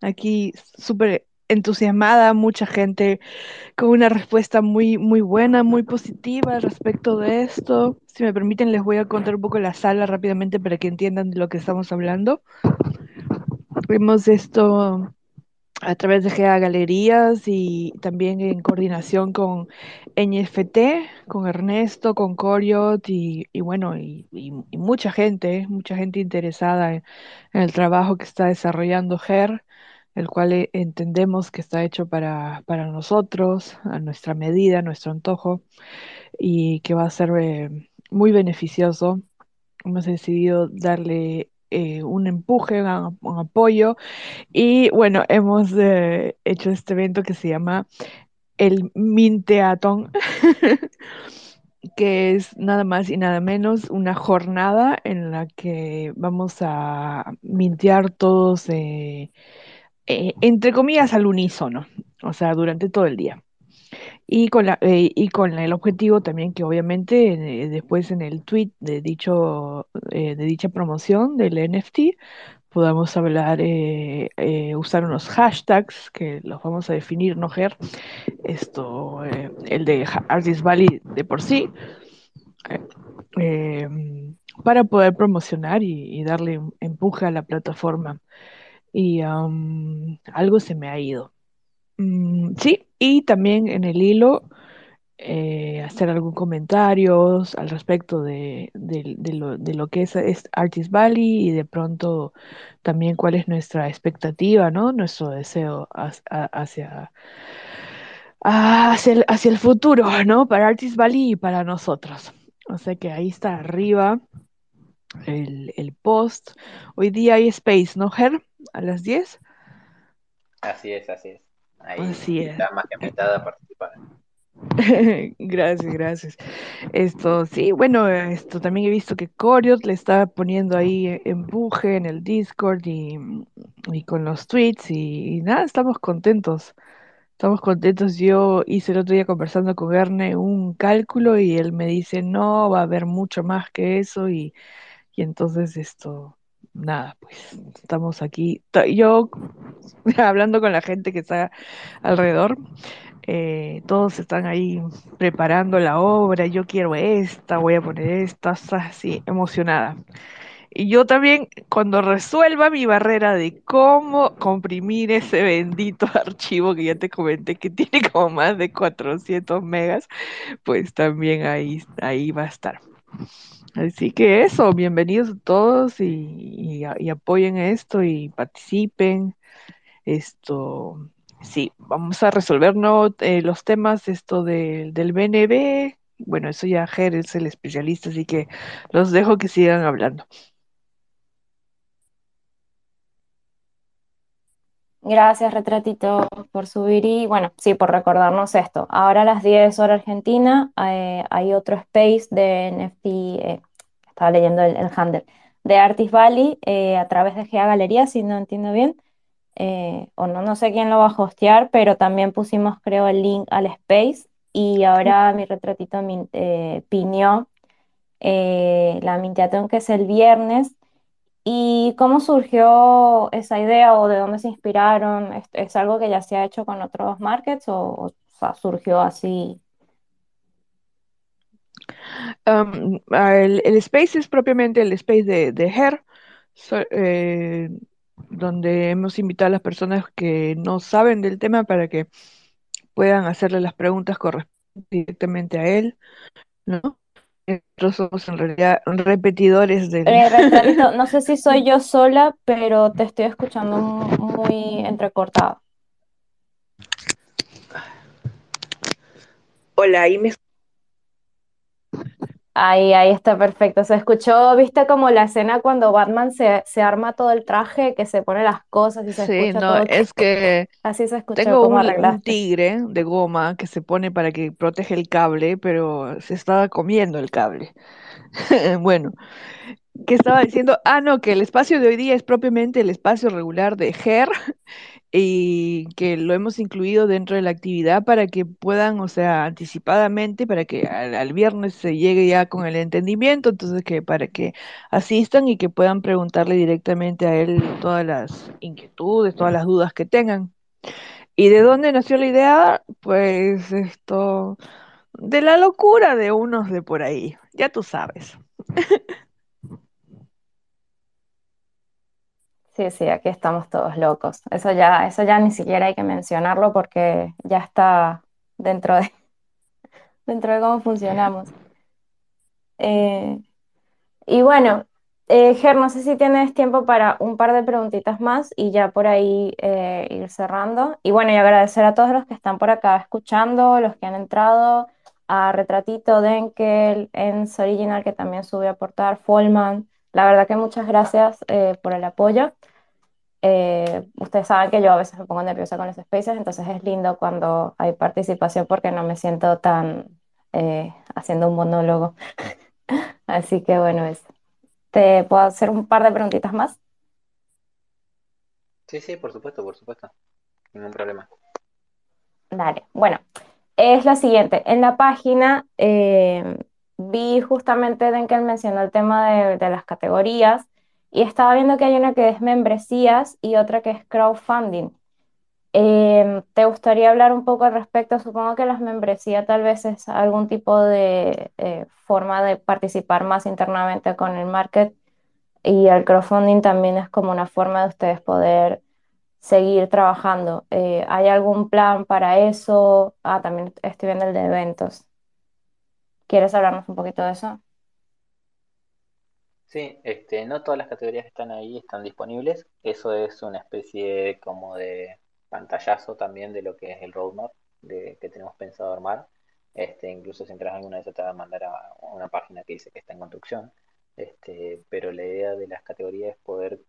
Aquí súper entusiasmada, mucha gente con una respuesta muy, muy buena, muy positiva respecto de esto. Si me permiten, les voy a contar un poco la sala rápidamente para que entiendan de lo que estamos hablando. Vemos esto a través de GEA Galerías y también en coordinación con NFT, con Ernesto, con Coriot y, bueno, y, mucha gente, mucha gente interesada en, el trabajo que está desarrollando GER, el cual e, entendemos que está hecho para, para nosotros, a nuestra medida, a nuestro antojo, y que va a ser eh, muy beneficioso. Hemos decidido darle eh, un empuje, un, apoyo. Y bueno, hemos eh, hecho este evento que se llama el Minteaton, que es nada más y nada menos una jornada en la que vamos a mintear todos, eh, entre comillas, al unísono, o sea, durante todo el día. Y con, la, eh, y con el objetivo también que obviamente eh, después en el tweet de, dicho, eh, de dicha promoción del NFT podamos hablar, usar unos hashtags que los vamos a definir, ¿no, Ger? Esto, el de Artist Valley de por sí, para poder promocionar y, darle empuje a la plataforma. Y algo se me ha ido. Mm, sí, y también en el hilo eh, hacer algún comentario al respecto de, lo, que es, Artist Valley y de pronto también cuál es nuestra expectativa, ¿no? Nuestro deseo hacia, hacia, el, hacia el futuro, ¿no? Para Artist Valley y para nosotros. O sea que ahí está arriba el, el post. Hoy día hay Space, ¿no, Ger? A las 10. Así es, así es. Ahí Así está más que invitada a participar. gracias, gracias. Esto, sí, bueno, esto también he visto que Coriot le está poniendo ahí empuje en el Discord y, con los tweets y, nada, estamos contentos. Estamos contentos. Yo hice el otro día conversando con Erne un cálculo y él me dice, no, va a haber mucho más que eso y, y entonces esto, nada, pues estamos aquí. Yo hablando con la gente que está alrededor, eh, todos están ahí preparando la obra, yo quiero esta, voy a poner esta, así emocionada. Y yo también, cuando resuelva mi barrera de cómo comprimir ese bendito archivo que ya te comenté que tiene como más de 400 megas, pues también ahí, ahí va a estar. Así que eso, bienvenidos a todos y, apoyen esto y participen. Esto, sí, vamos a resolver ¿no? eh, los temas esto de, del BNB. Bueno, eso ya Ger es el especialista, así que los dejo que sigan hablando. Gracias, Retratito, por subir y, bueno, sí, por recordarnos esto. Ahora a las 10 horas Argentina eh, hay otro space de NFT, eh, estaba leyendo el, el handle, de Artist Valley eh, a través de GA Galería, si no entiendo bien. eh, o no, no sé quién lo va a hostear, pero también pusimos, creo, el link al space y ahora mi retratito min- eh, piñó la Minteathon, que es el viernes. ¿Y cómo surgió esa idea o de dónde se inspiraron? ¿Es, algo que ya se ha hecho con otros markets o, surgió así? Um, ah, el, space es propiamente el space de, de Her, eh, donde hemos invitado a las personas que no saben del tema para que puedan hacerle las preguntas correspondientes directamente a él, ¿no? Nosotros somos en realidad repetidores del... Eh, no sé si soy yo sola, pero te estoy escuchando mu- muy entrecortado. Hola, ahí me... Ahí, ahí está perfecto. Se escuchó, viste como la escena cuando Batman se, se arma todo el traje, que se pone las cosas y se Sí, escucha no, todo. es que Así se escuchó tengo como un, un arreglaste. tigre de goma que se pone para que protege el cable, pero se estaba comiendo el cable. Bueno, ¿qué estaba diciendo? Ah, no, que el espacio de hoy día es propiamente el espacio regular de GER y que lo hemos incluido dentro de la actividad para que puedan, o sea, anticipadamente, para que al, viernes se llegue ya con el entendimiento, entonces que para que asistan y que puedan preguntarle directamente a él todas las inquietudes, todas las dudas que tengan. ¿Y de dónde nació la idea? Pues esto, de la locura de unos de por ahí, ya tú sabes. Sí, sí, aquí estamos todos locos. Eso ya, eso ya ni siquiera hay que mencionarlo porque ya está dentro de, dentro de cómo funcionamos. Eh, y bueno, eh, Ger, no sé si tienes tiempo para un par de preguntitas más y ya por ahí eh, ir cerrando. Y bueno, y agradecer a todos los que están por acá escuchando, los que han entrado, a Retratito, Denkel, Ens Original, que también subió a aportar, Folman. La verdad que muchas gracias eh, por el apoyo. Eh, ustedes saben que yo a veces me pongo nerviosa con los spaces, entonces es lindo cuando hay participación porque no me siento tan eh, haciendo un monólogo. Así que bueno, es. ¿Te puedo hacer un par de preguntitas más? Sí, sí, por supuesto, por supuesto. Ningún problema. Dale. Bueno, es la siguiente. En la página eh, vi justamente él mencionó el tema de, de las categorías y estaba viendo que hay una que es membresías y otra que es crowdfunding. Eh, ¿te gustaría hablar un poco al respecto? Supongo que las membresías tal vez es algún tipo de eh, forma de participar más internamente con el market y el crowdfunding también es como una forma de ustedes poder seguir trabajando. Eh, ¿hay algún plan para eso? Ah, también estoy viendo el de eventos. ¿Quieres hablarnos un poquito de eso? Sí, este, no todas las categorías que están ahí están disponibles. Eso es una especie como de pantallazo también de lo que es el roadmap de, que tenemos pensado armar. Este, incluso si entras en alguna esas te va a mandar a una página que dice que está en construcción. Este, pero la idea de las categorías es poder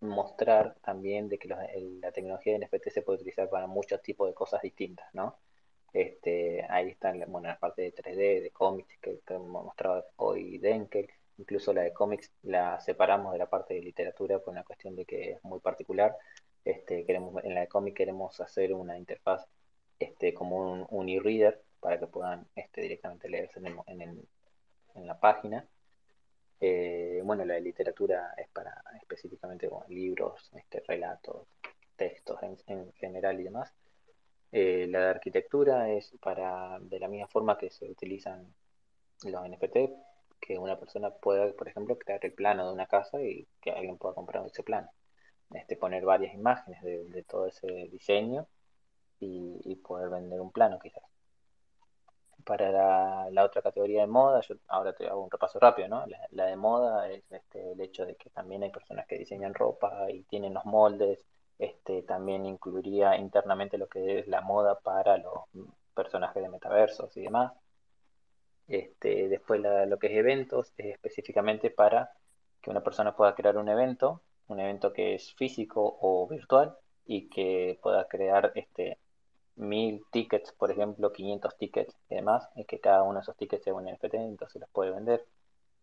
mostrar también de que los- el- la tecnología de NFT se puede utilizar para muchos tipos de cosas distintas, ¿no? Este, ahí están, bueno, la parte de 3D, de cómics que, que hemos mostrado hoy Denkel, incluso la de cómics la separamos de la parte de literatura por una cuestión de que es muy particular. Este, queremos, en la de cómic queremos hacer una interfaz este, como un, un e-reader para que puedan este, directamente leerse en, la página. Eh, bueno, la de literatura es para específicamente libros, este, relatos, textos en, en general y demás. Eh, la de arquitectura es para, de la misma forma que se utilizan los NFT, que una persona pueda, por ejemplo, crear el plano de una casa y que alguien pueda comprar ese plano. Este, poner varias imágenes de, todo ese diseño y, poder vender un plano quizás. Para la, otra categoría de moda, yo ahora te hago un repaso rápido, ¿no? La, de moda es este, el hecho de que también hay personas que diseñan ropa y tienen los moldes. Este, también incluiría internamente lo que es la moda para los personajes de metaversos y demás. Este, después lo que es eventos es específicamente para que una persona pueda crear un evento, un evento que es físico o virtual y que pueda crear este mil tickets, por ejemplo, 500 tickets y demás, y que cada uno de esos tickets sea un NFT, entonces los puede vender.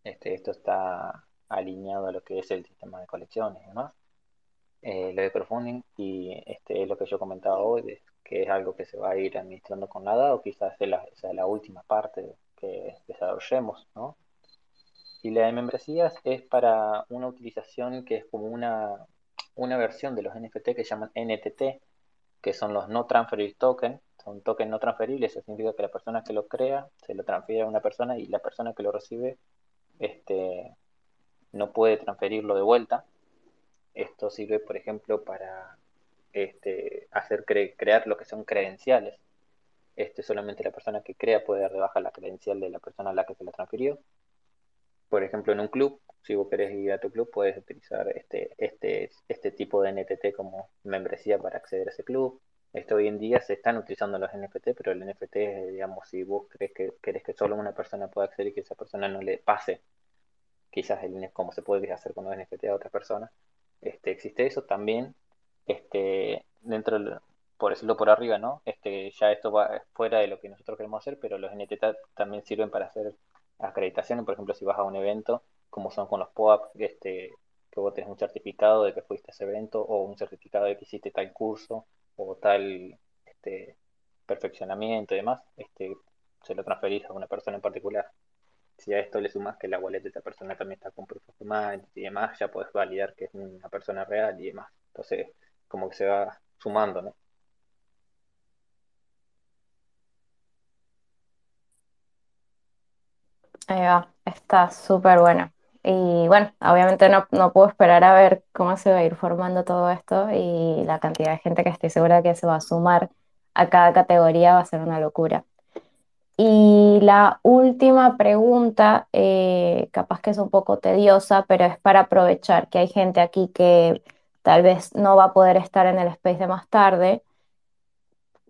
Este, esto está alineado a lo que es el sistema de colecciones y demás. Eh, lo de crowdfunding y este es lo que yo comentaba hoy, que es algo que se va a ir administrando con nada o quizás sea la, sea la última parte que desarrollemos, ¿no? Y la de membresías es para una utilización que es como una, una versión de los NFT que llaman NTT, que son los no transferable tokens, son tokens no transferibles, eso significa que la persona que lo crea se lo transfiere a una persona y la persona que lo recibe este, no puede transferirlo de vuelta. Esto sirve, por ejemplo, para este, hacer crear lo que son credenciales este, solamente la persona que crea puede dar de baja la credencial de la persona a la que se la transfirió. Por ejemplo, en un club, si vos querés ir a tu club, puedes utilizar este, este, este tipo de NFT como membresía para acceder a ese club. Esto hoy en día se están utilizando los NFT, pero el NFT, digamos, si vos crees que querés que solo una persona pueda acceder y que esa persona no le pase, quizás el, como se puede hacer con los NFT a otras personas, este, existe eso también. Este, dentro del, por decirlo por arriba, ¿no? Este, ya esto va fuera de lo que nosotros queremos hacer, pero los NFT también sirven para hacer acreditaciones, por ejemplo, si vas a un evento, como son con los POAP, este, que vos tenés un certificado de que fuiste a ese evento, o un certificado de que hiciste tal curso, o tal este, perfeccionamiento y demás, este, se lo transferís a una persona en particular. Si a esto le sumas que la wallet de esa persona también está con proof y demás, ya puedes validar que es una persona real y demás. Entonces, como que se va sumando, ¿no? Ahí va, está súper bueno. Y bueno, obviamente no, no puedo esperar a ver cómo se va a ir formando todo esto y la cantidad de gente que estoy segura que se va a sumar a cada categoría va a ser una locura. Y la última pregunta, eh, capaz que es un poco tediosa, pero es para aprovechar que hay gente aquí que tal vez no va a poder estar en el space de más tarde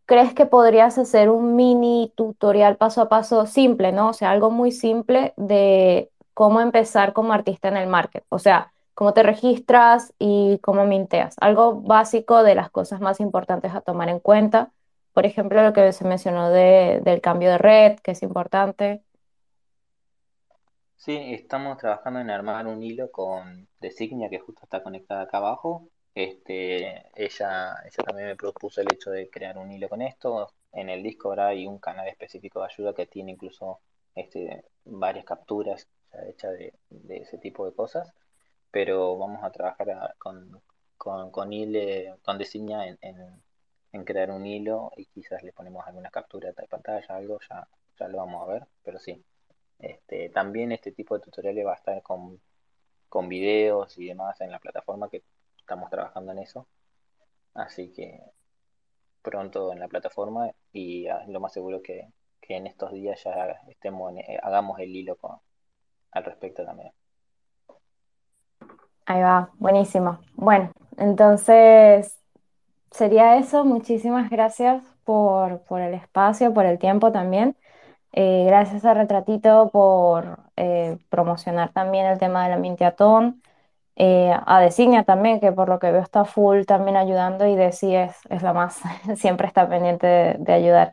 ¿crees que podrías hacer un mini tutorial paso a paso simple, ¿no? O sea, algo muy simple de cómo empezar como artista en el market. O sea, cómo te registras y cómo minteas. Algo básico de las cosas más importantes a tomar en cuenta. Por ejemplo, lo que se mencionó del cambio de red, que es importante. Sí, estamos trabajando en armar un hilo con Designia, que justo está conectada acá abajo, este, ella, ella también me propuso el hecho de crear un hilo con esto. En el Discord hay un canal específico de ayuda que tiene incluso este, varias capturas hechas de, ese tipo de cosas. Pero vamos a trabajar con, con, con, hile, con Designa en, en, crear un hilo y quizás le ponemos alguna captura de pantalla, algo, ya, ya lo vamos a ver. Pero sí, este, también este tipo de tutoriales va a estar con, con videos y demás en la plataforma que estamos trabajando en eso. Así que pronto en la plataforma y ah, lo más seguro que, que en estos días ya estemos eh, hagamos el hilo con, al respecto también. Ahí va, buenísimo. Bueno, entonces sería eso. Muchísimas gracias por, por el espacio, por el tiempo también. Eh, gracias a Retratito por eh, promocionar también el tema de la Mintiatón. Eh, a Designia también, que por lo que veo está full también ayudando y Desi es, es la más, siempre está pendiente de, ayudar.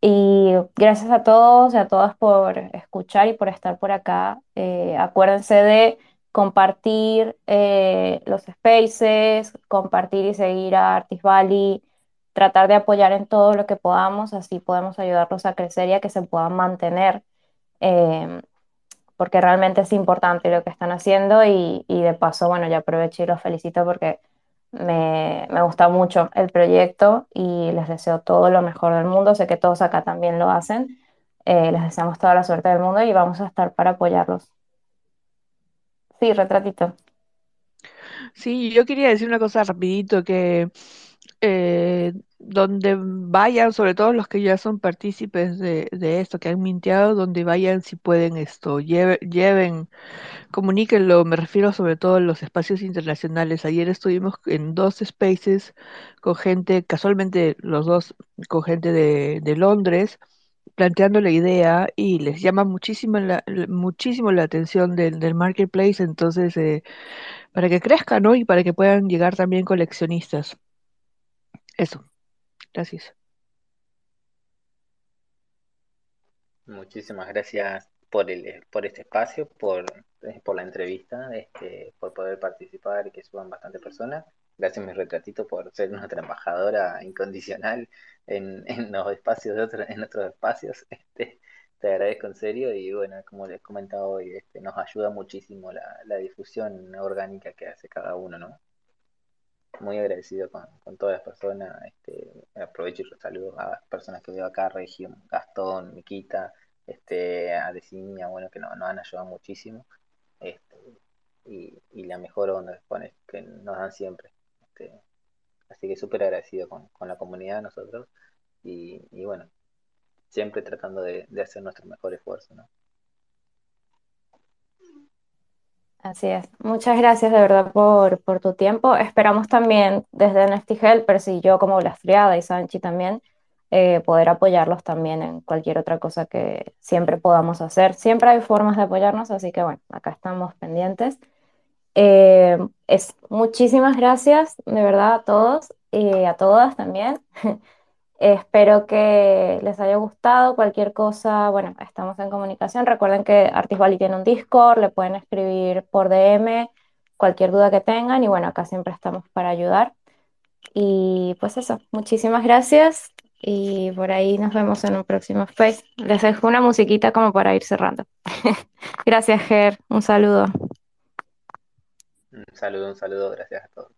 Y gracias a todos y a todas por escuchar y por estar por acá. Eh, acuérdense de compartir eh, los spaces, compartir y seguir a Artis Valley, tratar de apoyar en todo lo que podamos, así podemos ayudarlos a crecer y a que se puedan mantener porque realmente es importante lo que están haciendo y, de paso, bueno, ya aprovecho y los felicito porque me, gusta mucho el proyecto y les deseo todo lo mejor del mundo. Sé que todos acá también lo hacen. Eh, les deseamos toda la suerte del mundo y vamos a estar para apoyarlos Sí, retratito. Sí, yo quería decir una cosa rapidito, que eh, donde vayan, sobre todo los que ya son partícipes de, de esto, que han minteado, donde vayan, si pueden esto, lleve- lleven, comuníquenlo, me refiero sobre todo a los espacios internacionales. Ayer estuvimos en dos spaces con gente, casualmente los dos con gente de, de Londres, planteando la idea y les llama muchísimo la, muchísimo la atención del, del marketplace, entonces, eh, para que crezca, ¿no? Y para que puedan llegar también coleccionistas. Eso, gracias. Muchísimas gracias por el, por este espacio, por, eh, por la entrevista, este, por poder participar y que suban bastante personas. Gracias, mi retratito, por ser nuestra embajadora incondicional en, en los espacios de otros, en otros espacios. Este, te agradezco en serio y bueno, como les comentaba hoy, este, nos ayuda muchísimo la, la difusión orgánica que hace cada uno, ¿no? muy agradecido con, con todas las personas. Este, aprovecho y saludo a las personas que veo acá, Regio, Gastón, Miquita, este, a bueno, que nos, nos han ayudado muchísimo. Este, y, y la mejor onda que nos dan siempre. Este, así que súper agradecido con, con, la comunidad, nosotros. Y, y bueno, siempre tratando de, de, hacer nuestro mejor esfuerzo, ¿no? Así es. Muchas gracias de verdad por, por tu tiempo. Esperamos también desde NFT Helpers y yo como Blastriada y Sanchi también eh, poder apoyarlos también en cualquier otra cosa que siempre podamos hacer. Siempre hay formas de apoyarnos, así que bueno, acá estamos pendientes. Eh, es, muchísimas gracias de verdad a todos y a todas también. Espero que les haya gustado. Cualquier cosa, bueno, estamos en comunicación. Recuerden que Artis Valley tiene un Discord, le pueden escribir por DM cualquier duda que tengan y bueno, acá siempre estamos para ayudar. Y pues eso, muchísimas gracias y por ahí nos vemos en un próximo space. Les dejo una musiquita como para ir cerrando. gracias, Ger. Un saludo. Un saludo, un saludo. Gracias a todos.